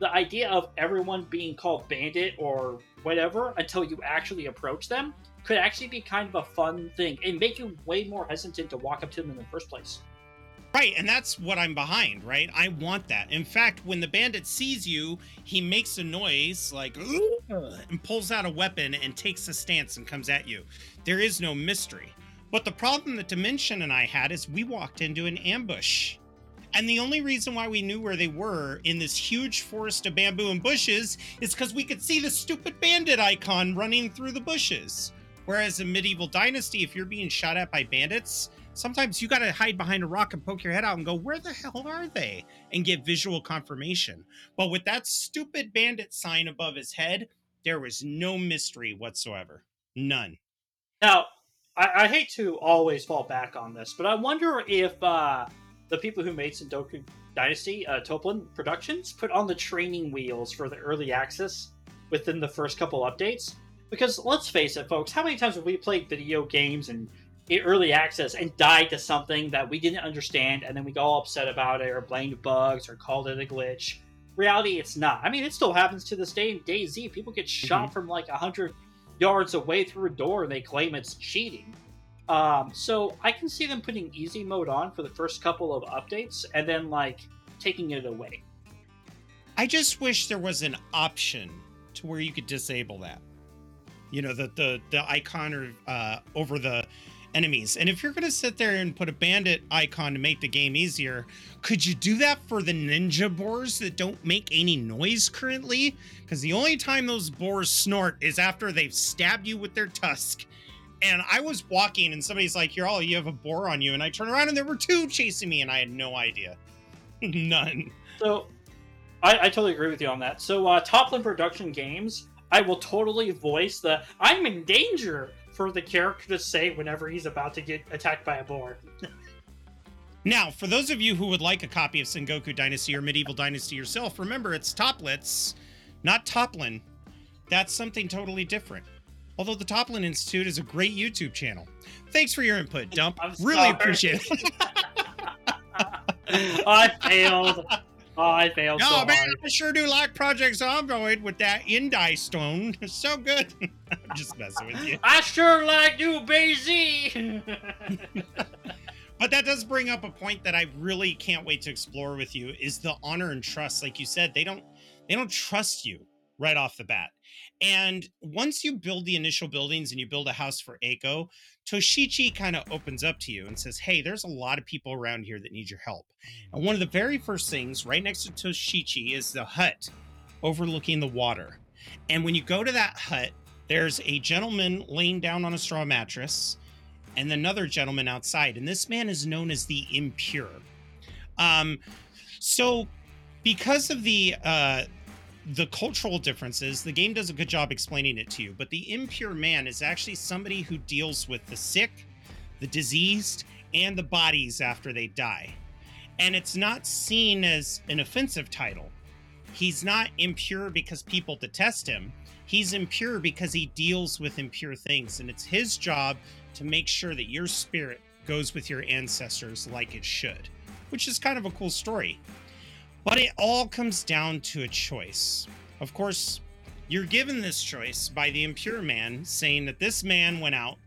the idea of everyone being called bandit or whatever until you actually approach them could actually be kind of a fun thing and make you way more hesitant to walk up to them in the first place. Right, and that's what I'm behind, right? I want that. In fact, when the bandit sees you, he makes a noise like and pulls out a weapon and takes a stance and comes at you. There is no mystery. But the problem that Dimension and I had is we walked into an ambush. And the only reason why we knew where they were in this huge forest of bamboo and bushes is because we could see the stupid bandit icon running through the bushes. Whereas in Medieval Dynasty, if you're being shot at by bandits, sometimes you got to hide behind a rock and poke your head out and go, where the hell are they? And get visual confirmation. But with that stupid bandit sign above his head, there was no mystery whatsoever. None. Now, I, I hate to always fall back on this, but I wonder if uh, the people who made Sengoku Dynasty, uh, Toplin Productions, put on the training wheels for the early access within the first couple updates. Because let's face it, folks, how many times have we played video games and early access and died to something that we didn't understand and then we got all upset about it or blamed bugs or called it a glitch? Reality, it's not. I mean, it still happens to this day in DayZ. People get shot Mhm. from like 100 yards away through a door and they claim it's cheating. Um, so I can see them putting easy mode on for the first couple of updates and then like taking it away. I just wish there was an option to where you could disable that. You know, the the the icon or uh, over the enemies. And if you're gonna sit there and put a bandit icon to make the game easier, could you do that for the ninja boars that don't make any noise currently? Because the only time those boars snort is after they've stabbed you with their tusk. And I was walking and somebody's like, You're all you have a boar on you. And I turn around and there were two chasing me and I had no idea. <laughs> None. So I, I totally agree with you on that. So uh, Toplin Production Games, I will totally voice the "I'm in danger" for the character to say whenever he's about to get attacked by a boar. Now, for those of you who would like a copy of Sengoku Dynasty or Medieval Dynasty yourself, remember it's Toplitz, not Toplin. That's something totally different. Although the Toplin Institute is a great YouTube channel. Thanks for your input, Dump. Really appreciate it. <laughs> I failed. <laughs> Oh, I failed so oh man, hard. I sure do like Project Zomboid with that Indie Stone. <laughs> It's so good. <laughs> I'm just messing with you. I sure like you, Bazy. <laughs> But that does bring up a point that I really can't wait to explore with you is the honor and trust. Like you said, they don't they don't trust you right off the bat. And once you build the initial buildings and you build a house for Aiko, Toshichi kind of opens up to you and says, Hey, there's a lot of people around here that need your help. And one of the very first things right next to Toshichi is the hut overlooking the water. And when you go to that hut, there's a gentleman laying down on a straw mattress and another gentleman outside. And this man is known as the impure. Um, so because of the uh, the cultural differences, the game does a good job explaining it to you. But the impure man is actually somebody who deals with the sick, the diseased, and the bodies after they die. And it's not seen as an offensive title. He's not impure because people detest him. He's impure because he deals with impure things. And it's his job to make sure that your spirit goes with your ancestors like it should, which is kind of a cool story. But it all comes down to a choice. Of course, you're given this choice by the impure man saying that this man went out.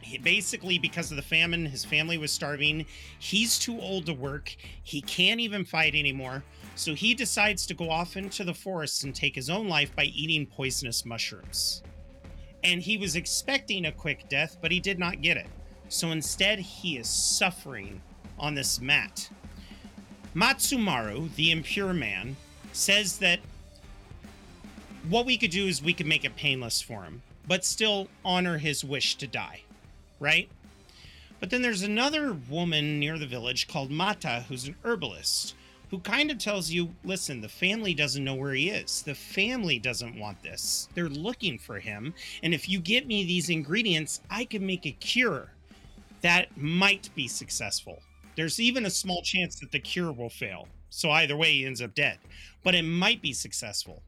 He, basically, because of the famine, his family was starving. He's too old to work. He can't even fight anymore. So he decides to go off into the forest and take his own life by eating poisonous mushrooms and he was expecting a quick death, but he did not get it. So instead, he is suffering on this mat. Matsumaru, the impure man, says that what we could do is we could make it painless for him, but still honor his wish to die, right? But then there's another woman near the village called Mata, who's an herbalist, who kind of tells you listen, the family doesn't know where he is. The family doesn't want this. They're looking for him. And if you get me these ingredients, I can make a cure that might be successful. There's even a small chance that the cure will fail. So either way, he ends up dead. But it might be successful.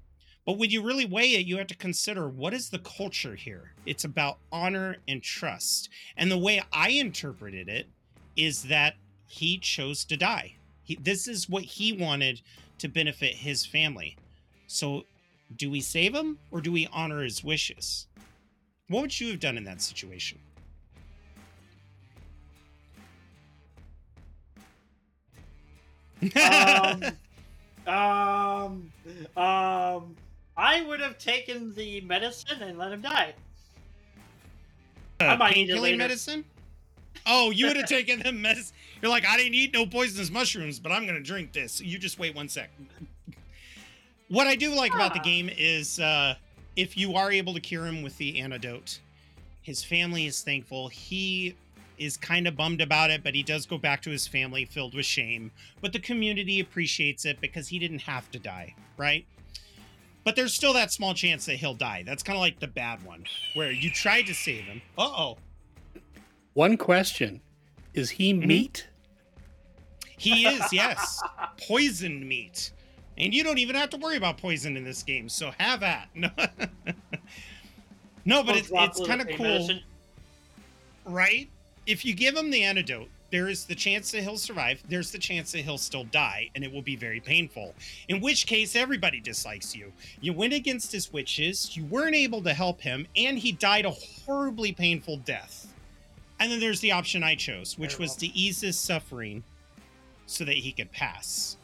But when you really weigh it, you have to consider what is the culture here? It's about honor and trust. And the way I interpreted it is that he chose to die. He, this is what he wanted to benefit his family. So, do we save him or do we honor his wishes? What would you have done in that situation? Um, <laughs> um, um, I would have taken the medicine and let him die. I might eat it medicine? Oh, you would have taken the medicine. You're like, I didn't eat no poisonous mushrooms, but I'm gonna drink this. You just wait one sec. What I do like about the Ah. game is uh, if you are able to cure him with the antidote, his family is thankful. He is kind of bummed about it, but he does go back to his family filled with shame. But the community appreciates it because he didn't have to die, right? But there's still that small chance that he'll die. That's kind of like the bad one, where you tried to save him. Uh oh. One question Is he Mhm. meat? He is, yes. <laughs> Poisoned meat. And you don't even have to worry about poison in this game, so have at. No, <laughs> no but it's, it's kind of cool. medicine. right? If you give him the antidote, there is the chance that he'll survive. There's the chance that he'll still die, and it will be very painful. In which case, everybody dislikes you. You went against his wishes, you weren't able to help him, and he died a horribly painful death. And then there's the option I chose, which was to ease his suffering so that he could pass.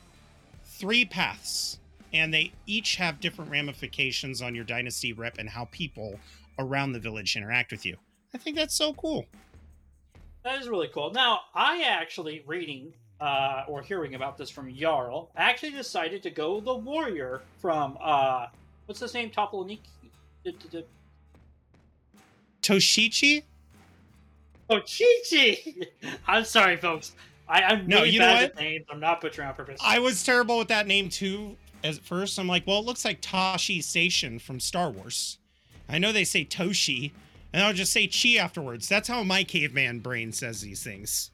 Three paths, and they each have different ramifications on your dynasty rep and how people around the village interact with you. I think that's so cool. That is really cool. Now, I actually reading uh, or hearing about this from Jarl, actually decided to go the warrior from uh, what's his name? Topolaniki. D- d- d- Toshichi? Chi-Chi! <laughs> I'm sorry, folks. I, I'm No, really you know what? at names. I'm not butchering on purpose. I was terrible with that name too. At first, I'm like, well, it looks like Tosche Station from Star Wars. I know they say Toshi, and I'll just say Chi afterwards. That's how my caveman brain says these things.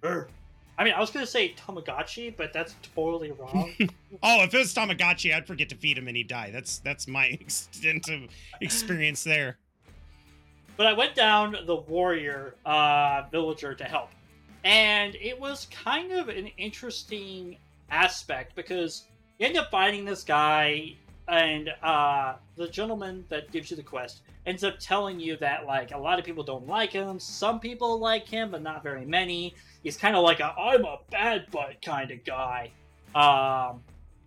Brr. I mean, I was going to say Tamagotchi, but that's totally wrong. <laughs> Oh, if it was Tamagotchi, I'd forget to feed him and he'd die. That's that's my <laughs> extent of experience there. but I went down the warrior uh, villager to help. And it was kind of an interesting aspect because you end up finding this guy, and uh, the gentleman that gives you the quest ends up telling you that like a lot of people don't like him. Some people like him, but not very many. He's kind of like a I'm a bad butt kind of guy, um,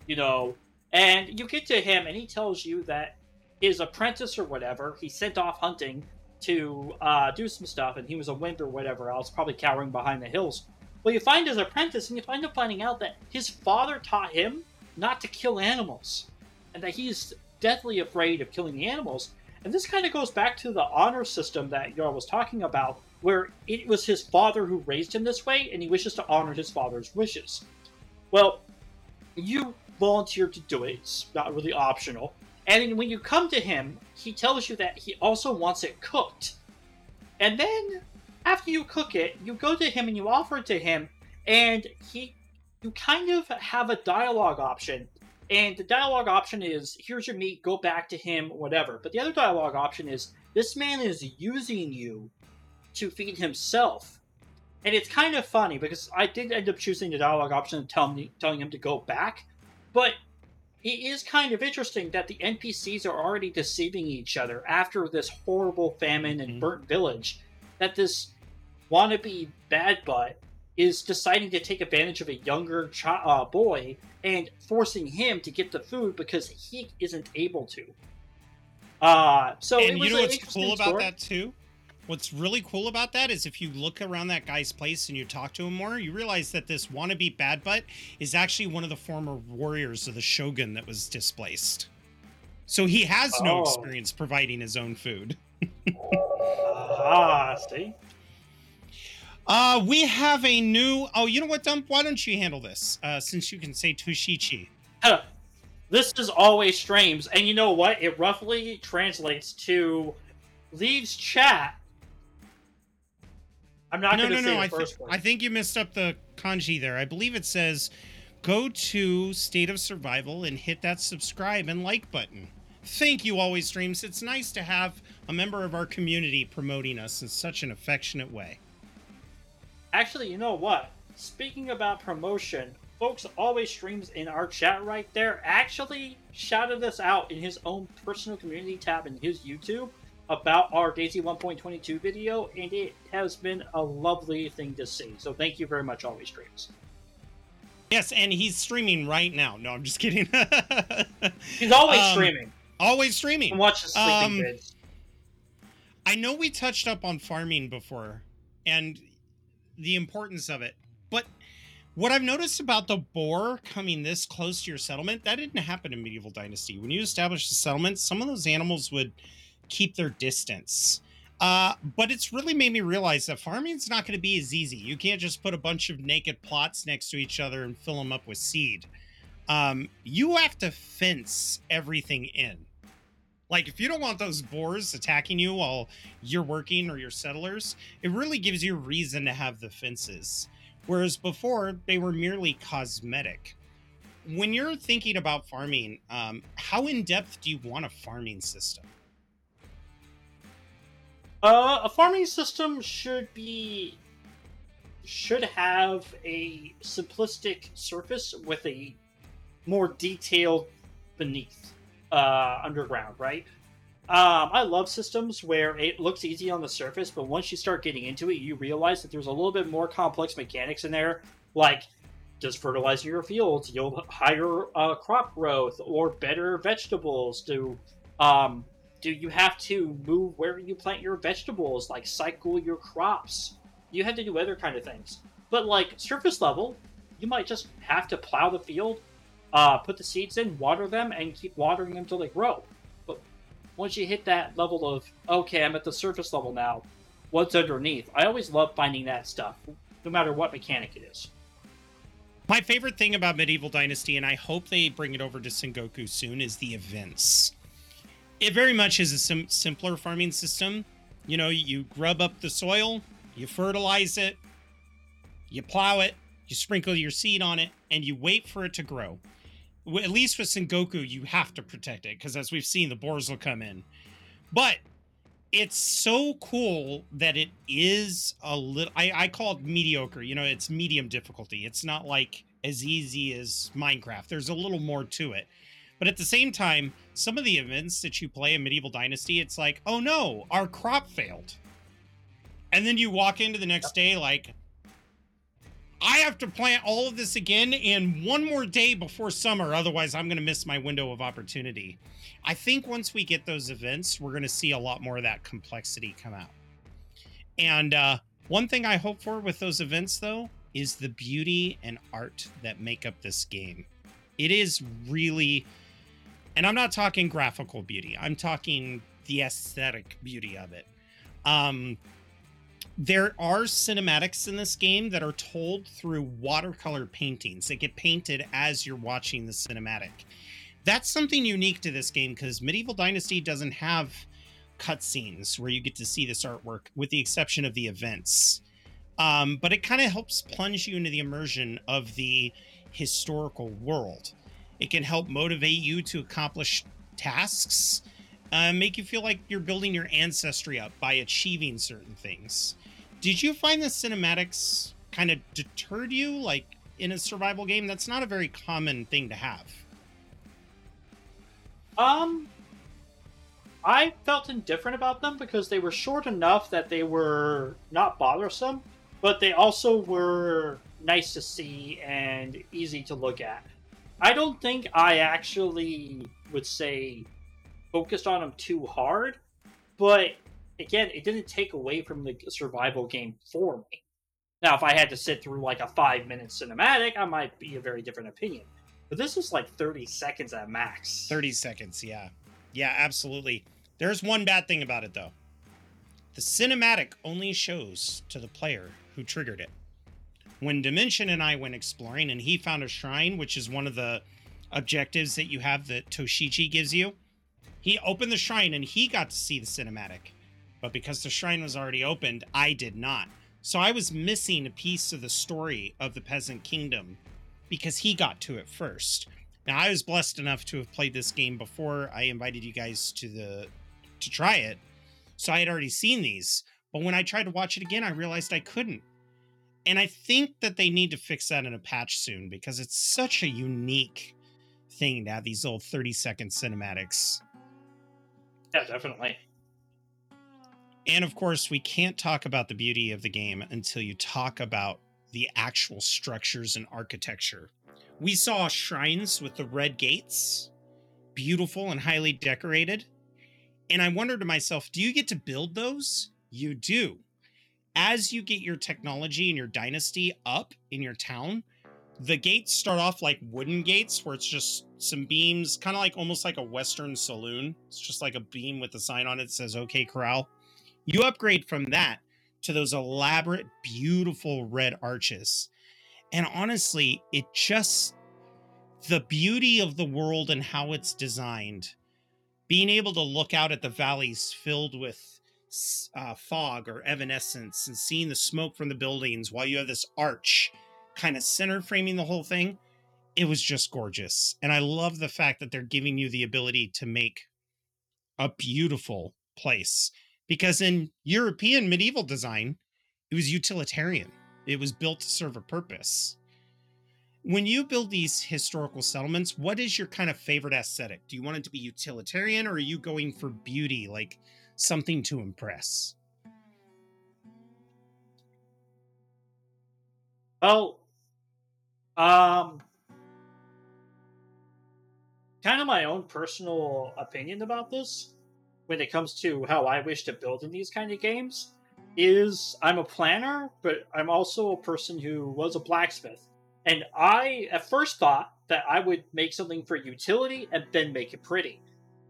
you know. And you get to him, and he tells you that his apprentice or whatever he sent off hunting to uh, do some stuff, and he was a wimp or whatever else, probably cowering behind the hills. Well, you find his apprentice, and you find up finding out that his father taught him not to kill animals, and that he's deathly afraid of killing the animals. And this kind of goes back to the honor system that Jarl was talking about, where it was his father who raised him this way, and he wishes to honor his father's wishes. Well, you volunteered to do it; it's not really optional. And when you come to him, he tells you that he also wants it cooked. And then after you cook it, you go to him and you offer it to him, and he you kind of have a dialogue option. And the dialogue option is here's your meat, go back to him, whatever. But the other dialogue option is this man is using you to feed himself. And it's kind of funny because I did end up choosing the dialogue option and tell me, telling him to go back. But it is kind of interesting that the NPCs are already deceiving each other after this horrible famine and Mhm. burnt village. That this wannabe bad butt is deciding to take advantage of a younger chi- uh, boy and forcing him to get the food because he isn't able to. Uh, so it and was you know what's cool about story. that too? What's really cool about that is if you look around that guy's place and you talk to him more, you realize that this wannabe bad butt is actually one of the former warriors of the shogun that was displaced. So he has no Oh. experience providing his own food. <laughs> Ah, see. Uh, we have a new. Oh, you know what, Dump? Why don't you handle this? Uh, since you can say Tushichi. Huh. This is always streams, and you know what? It roughly translates to leaves chat. I'm not No, going to no, say no. the I, one. I think you missed up the kanji there. I believe it says go to State of Survival and hit that subscribe and like button. Thank you, Always Streams. It's nice to have a member of our community promoting us in such an affectionate way. Actually, you know what? Speaking about promotion, folks always streams in our chat right there. Actually, shouted us out in his own personal community tab in his YouTube about our DayZ 1.22 video, and it has been a lovely thing to see. So thank you very much, always streams. Yes, and he's streaming right now. No, I'm just kidding. <laughs> He's always Um, streaming. Always streaming. And watch the sleeping um. I know we touched up on farming before and the importance of it, but what I've noticed about the boar coming this close to your settlement, that didn't happen in Medieval Dynasty. When you established a settlement, some of those animals would keep their distance. Uh, but it's really made me realize that farming's not going to be as easy. You can't just put a bunch of naked plots next to each other and fill them up with seed. Um, you have to fence everything in. Like, if you don't want those boars attacking you while you're working or your settlers, it really gives you reason to have the fences. Whereas before, they were merely cosmetic. When you're thinking about farming, um, how in depth do you want a farming system? Uh, a farming system should be should have a simplistic surface with a more detailed beneath uh, underground, right? Um, I love systems where it looks easy on the surface, but once you start getting into it, you realize that there's a little bit more complex mechanics in there, like does fertilizing your fields yield higher uh, crop growth or better vegetables? Do um, do you have to move where you plant your vegetables, like cycle your crops? You have to do other kind of things. But like surface level, you might just have to plow the field, uh, put the seeds in, water them, and keep watering them until they grow. But once you hit that level of okay, I'm at the surface level now, what's underneath? I always love finding that stuff, no matter what mechanic it is. My favorite thing about Medieval Dynasty, and I hope they bring it over to Sengoku soon, is the events it very much is a sim- simpler farming system. You know, you grub up the soil, you fertilize it, you plow it, you sprinkle your seed on it, and you wait for it to grow. At least with Sengoku, you have to protect it because, as we've seen, the boars will come in. But it's so cool that it is a little. I, I call it mediocre. You know, it's medium difficulty. It's not like as easy as Minecraft. There's a little more to it. But at the same time, some of the events that you play in Medieval Dynasty, it's like, oh no, our crop failed. And then you walk into the next day like, I have to plant all of this again in one more day before summer, otherwise I'm going to miss my window of opportunity. I think once we get those events, we're going to see a lot more of that complexity come out. And uh, one thing I hope for with those events, though, is the beauty and art that make up this game. It is really and I'm not talking graphical beauty. I'm talking the aesthetic beauty of it. Um, there are cinematics in this game that are told through watercolor paintings. that get painted as you're watching the cinematic. That's something unique to this game because Medieval Dynasty doesn't have cutscenes where you get to see this artwork, with the exception of the events. Um, but it kind of helps plunge you into the immersion of the historical world. It can help motivate you to accomplish tasks, uh, make you feel like you're building your ancestry up by achieving certain things. Did you find the cinematics kind of deterred you, like in a survival game? That's not a very common thing to have. Um, I felt indifferent about them because they were short enough that they were not bothersome, but they also were nice to see and easy to look at. I don't think I actually would say focused on them too hard, but again, it didn't take away from the survival game for me. Now, if I had to sit through like a five minute cinematic, I might be a very different opinion. But this was like 30 seconds at max. 30 seconds, yeah. Yeah, absolutely. There's one bad thing about it, though the cinematic only shows to the player who triggered it when Dimension and I went exploring and he found a shrine, which is one of the objectives that you have that Toshichi gives you, he opened the shrine and he got to see the cinematic. But because the shrine was already opened, I did not. So I was missing a piece of the story of the Peasant Kingdom because he got to it first. Now I was blessed enough to have played this game before I invited you guys to the to try it. So I had already seen these. But when I tried to watch it again, I realized I couldn't and I think that they need to fix that in a patch soon because it's such a unique thing to have these little 30 second cinematics. Yeah, definitely. And of course, we can't talk about the beauty of the game until you talk about the actual structures and architecture. We saw shrines with the red gates, beautiful and highly decorated. And I wondered to myself, do you get to build those? You do as you get your technology and your dynasty up in your town, the gates start off like wooden gates where it's just some beams, kind of like almost like a Western saloon. It's just like a beam with a sign on it that says OK Corral. You upgrade from that to those elaborate, beautiful red arches. And honestly, it just the beauty of the world and how it's designed, being able to look out at the valleys filled with uh, fog or evanescence and seeing the smoke from the buildings while you have this arch kind of center framing the whole thing, it was just gorgeous. And I love the fact that they're giving you the ability to make a beautiful place because in European medieval design, it was utilitarian. It was built to serve a purpose. When you build these historical settlements, what is your kind of favorite aesthetic? Do you want it to be utilitarian or are you going for beauty, like something to impress? Well, um, kind of my own personal opinion about this when it comes to how I wish to build in these kind of games is I'm a planner, but I'm also a person who was a blacksmith. And I at first thought that I would make something for utility and then make it pretty.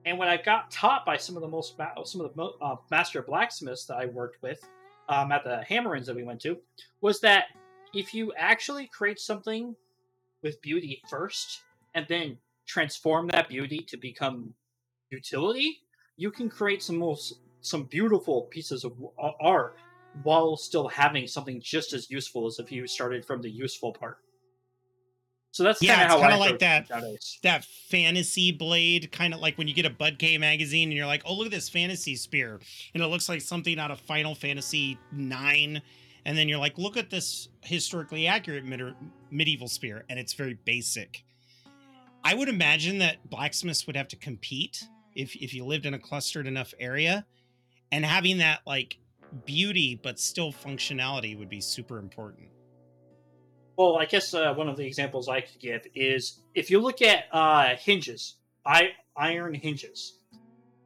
And when I got taught by some of the most some of the uh, master blacksmiths that I worked with um, at the Hammer-Ins that we went to, was that if you actually create something with beauty first and then transform that beauty to become utility, you can create some most some beautiful pieces of art while still having something just as useful as if you started from the useful part. So that's yeah, kind of how I like that that fantasy blade, kind of like when you get a Bud K magazine and you're like, oh look at this fantasy spear, and it looks like something out of Final Fantasy nine, and then you're like, look at this historically accurate mid- medieval spear, and it's very basic. I would imagine that blacksmiths would have to compete if if you lived in a clustered enough area, and having that like beauty but still functionality would be super important. Well, I guess uh, one of the examples I could give is if you look at uh, hinges, I iron hinges,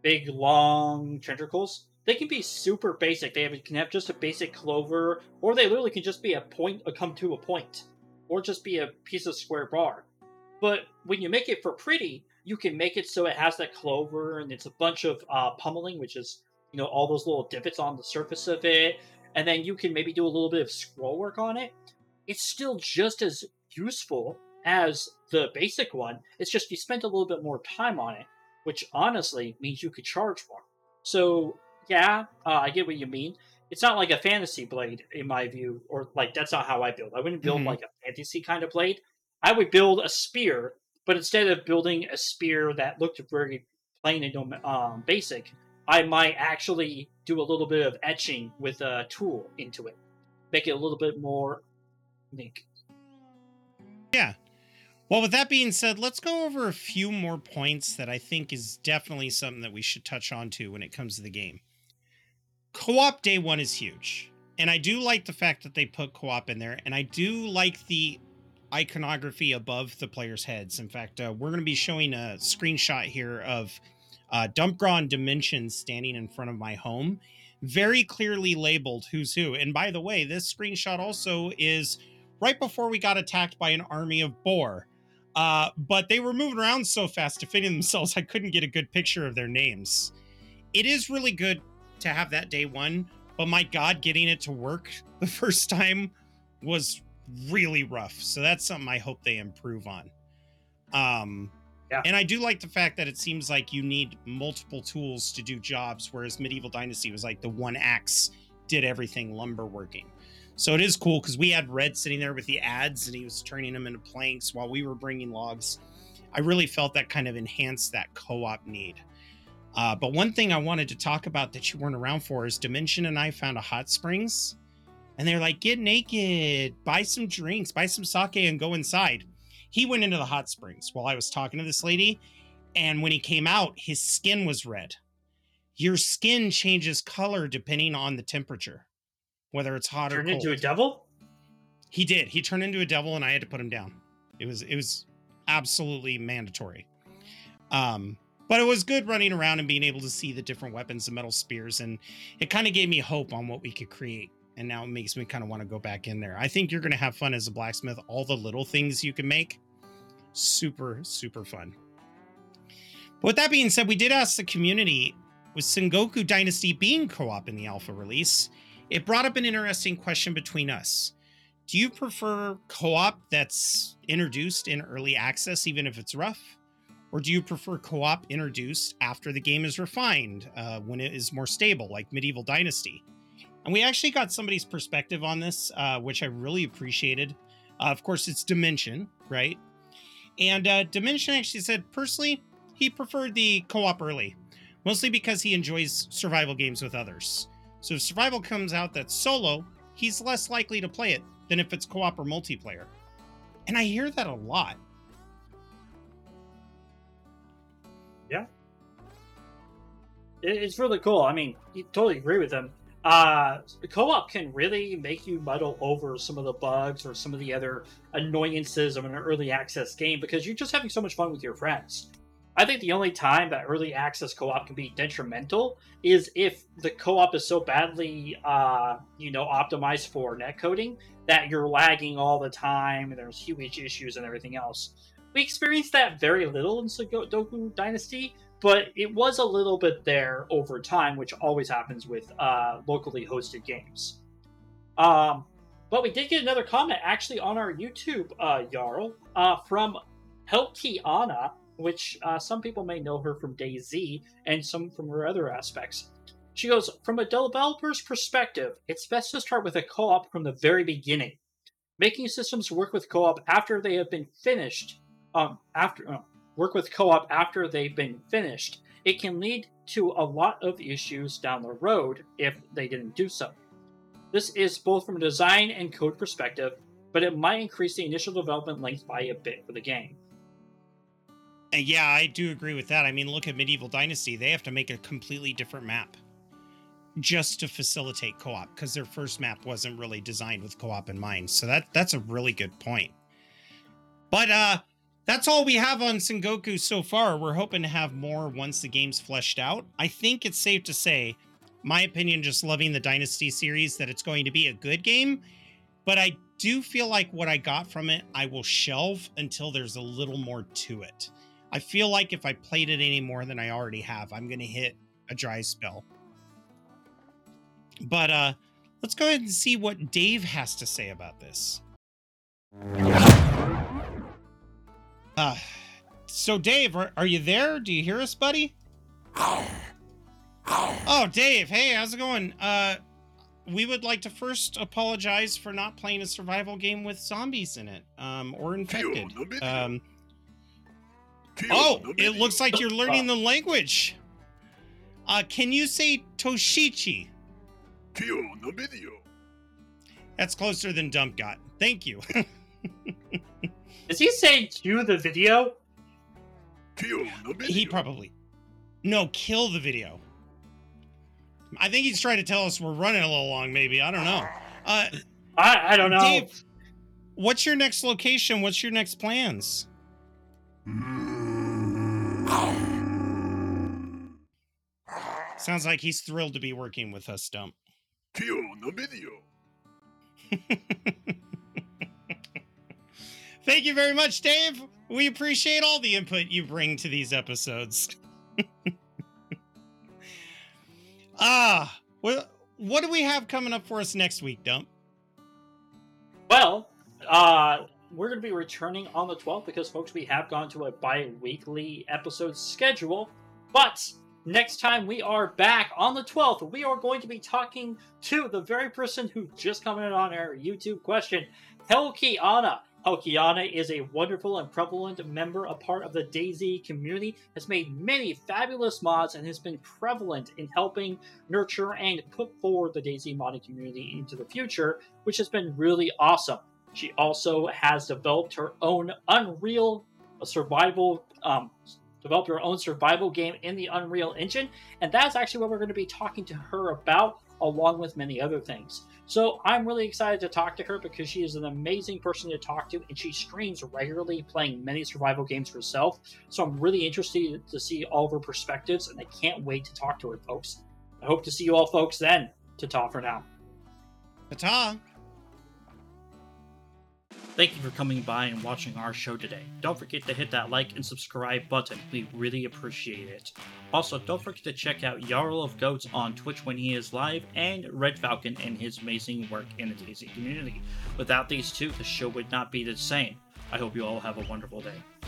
big long tentacles. They can be super basic. They have, can have just a basic clover, or they literally can just be a point, a come to a point, or just be a piece of square bar. But when you make it for pretty, you can make it so it has that clover and it's a bunch of uh, pummeling, which is you know all those little divots on the surface of it, and then you can maybe do a little bit of scroll work on it it's still just as useful as the basic one. It's just you spent a little bit more time on it, which honestly means you could charge more. So yeah, uh, I get what you mean. It's not like a fantasy blade, in my view, or like that's not how I build. I wouldn't build mm-hmm. like a fantasy kind of blade. I would build a spear, but instead of building a spear that looked very plain and um, basic, I might actually do a little bit of etching with a tool into it, make it a little bit more unique. Yeah. Well, with that being said, let's go over a few more points that I think is definitely something that we should touch on to when it comes to the game. Co op day one is huge. And I do like the fact that they put co op in there. And I do like the iconography above the players' heads. In fact, uh, we're going to be showing a screenshot here of uh, Dumpgron Dimensions standing in front of my home, very clearly labeled who's who. And by the way, this screenshot also is right before we got attacked by an army of boar. Uh, but they were moving around so fast defending themselves, I couldn't get a good picture of their names. It is really good to have that day one, but my God, getting it to work <laughs> the first time was really rough. So that's something I hope they improve on. Um, yeah. And I do like the fact that it seems like you need multiple tools to do jobs, whereas Medieval Dynasty was like the one axe did everything lumber working. So it is cool because we had Red sitting there with the adze and he was turning them into planks while we were bringing logs. I really felt that kind of enhanced that co op need. Uh, but one thing I wanted to talk about that you weren't around for is Dimension and I found a hot springs and they're like, get naked, buy some drinks, buy some sake, and go inside. He went into the hot springs while I was talking to this lady. And when he came out, his skin was red. Your skin changes color depending on the temperature whether it's hot turned or cold. Turned into a devil. He did. He turned into a devil, and I had to put him down. It was it was absolutely mandatory. Um, but it was good running around and being able to see the different weapons and metal spears, and it kind of gave me hope on what we could create. And now it makes me kind of want to go back in there. I think you're going to have fun as a blacksmith. All the little things you can make, super super fun. But with that being said, we did ask the community with Sengoku Dynasty being co op in the alpha release, it brought up an interesting question between us. Do you prefer co op that's introduced in early access, even if it's rough? Or do you prefer co op introduced after the game is refined, uh, when it is more stable, like Medieval Dynasty? And we actually got somebody's perspective on this, uh, which I really appreciated. Uh, of course, it's Dimension, right? And uh, Dimension actually said, personally, he preferred the co op early, mostly because he enjoys survival games with others. So if survival comes out that's solo, he's less likely to play it than if it's co op or multiplayer. And I hear that a lot. Yeah. It's really cool. I mean, you totally agree with them. Uh, co-op can really make you muddle over some of the bugs or some of the other annoyances of an early access game because you're just having so much fun with your friends. I think the only time that early access co-op can be detrimental is if the co-op is so badly, uh, you know, optimized for netcoding that you're lagging all the time and there's huge issues and everything else. We experienced that very little in Sengoku Dynasty, but it was a little bit there over time, which always happens with uh, locally hosted games. Um, but we did get another comment actually on our YouTube, uh, Jarl, uh, from Helkiana, which uh, some people may know her from DayZ and some from her other aspects. She goes, From a developer's perspective, it's best to start with a co op from the very beginning. Making systems work with co op after they have been finished, um, after. Uh, work with co-op after they've been finished, it can lead to a lot of issues down the road if they didn't do so. This is both from a design and code perspective, but it might increase the initial development length by a bit for the game. Yeah, I do agree with that. I mean, look at Medieval Dynasty. They have to make a completely different map just to facilitate co-op because their first map wasn't really designed with co-op in mind. So that that's a really good point. But uh that's all we have on Sengoku so far. We're hoping to have more once the game's fleshed out. I think it's safe to say, my opinion, just loving the Dynasty series, that it's going to be a good game. But I do feel like what I got from it, I will shelve until there's a little more to it. I feel like if I played it any more than I already have, I'm going to hit a dry spell. But uh, let's go ahead and see what Dave has to say about this. Uh, so, Dave, are, are you there? Do you hear us, buddy? Oh, Dave. Hey, how's it going? Uh, we would like to first apologize for not playing a survival game with zombies in it, um, or infected. Um, oh, it looks like you're learning the language. Uh, can you say Toshichi? That's closer than Dump got. Thank you. <laughs> Is he saying cue the video? Kill the video. he probably. No, kill the video. I think he's trying to tell us we're running a little long, maybe. I don't know. Uh, I, I don't know. Dave, what's your next location? What's your next plans? Sounds like he's thrilled to be working with us, Dump. <laughs> Thank you very much, Dave. We appreciate all the input you bring to these episodes. <laughs> ah, well, what do we have coming up for us next week, Dump? Well, uh, we're going to be returning on the 12th because, folks, we have gone to a bi weekly episode schedule. But next time we are back on the 12th, we are going to be talking to the very person who just commented on our YouTube question, Helkiana. Helkiana is a wonderful and prevalent member, a part of the DayZ community, has made many fabulous mods, and has been prevalent in helping nurture and put forward the DayZ modding community into the future, which has been really awesome. She also has developed her own Unreal survival, um, developed her own survival game in the Unreal Engine, and that's actually what we're going to be talking to her about, along with many other things. So I'm really excited to talk to her because she is an amazing person to talk to, and she streams regularly, playing many survival games herself. So I'm really interested to see all of her perspectives, and I can't wait to talk to her, folks. I hope to see you all, folks, then. Ta ta for now. Ta Thank you for coming by and watching our show today. Don't forget to hit that like and subscribe button. We really appreciate it. Also, don't forget to check out Jarl of Goats on Twitch when he is live and Red Falcon and his amazing work in the DayZ community. Without these two, the show would not be the same. I hope you all have a wonderful day.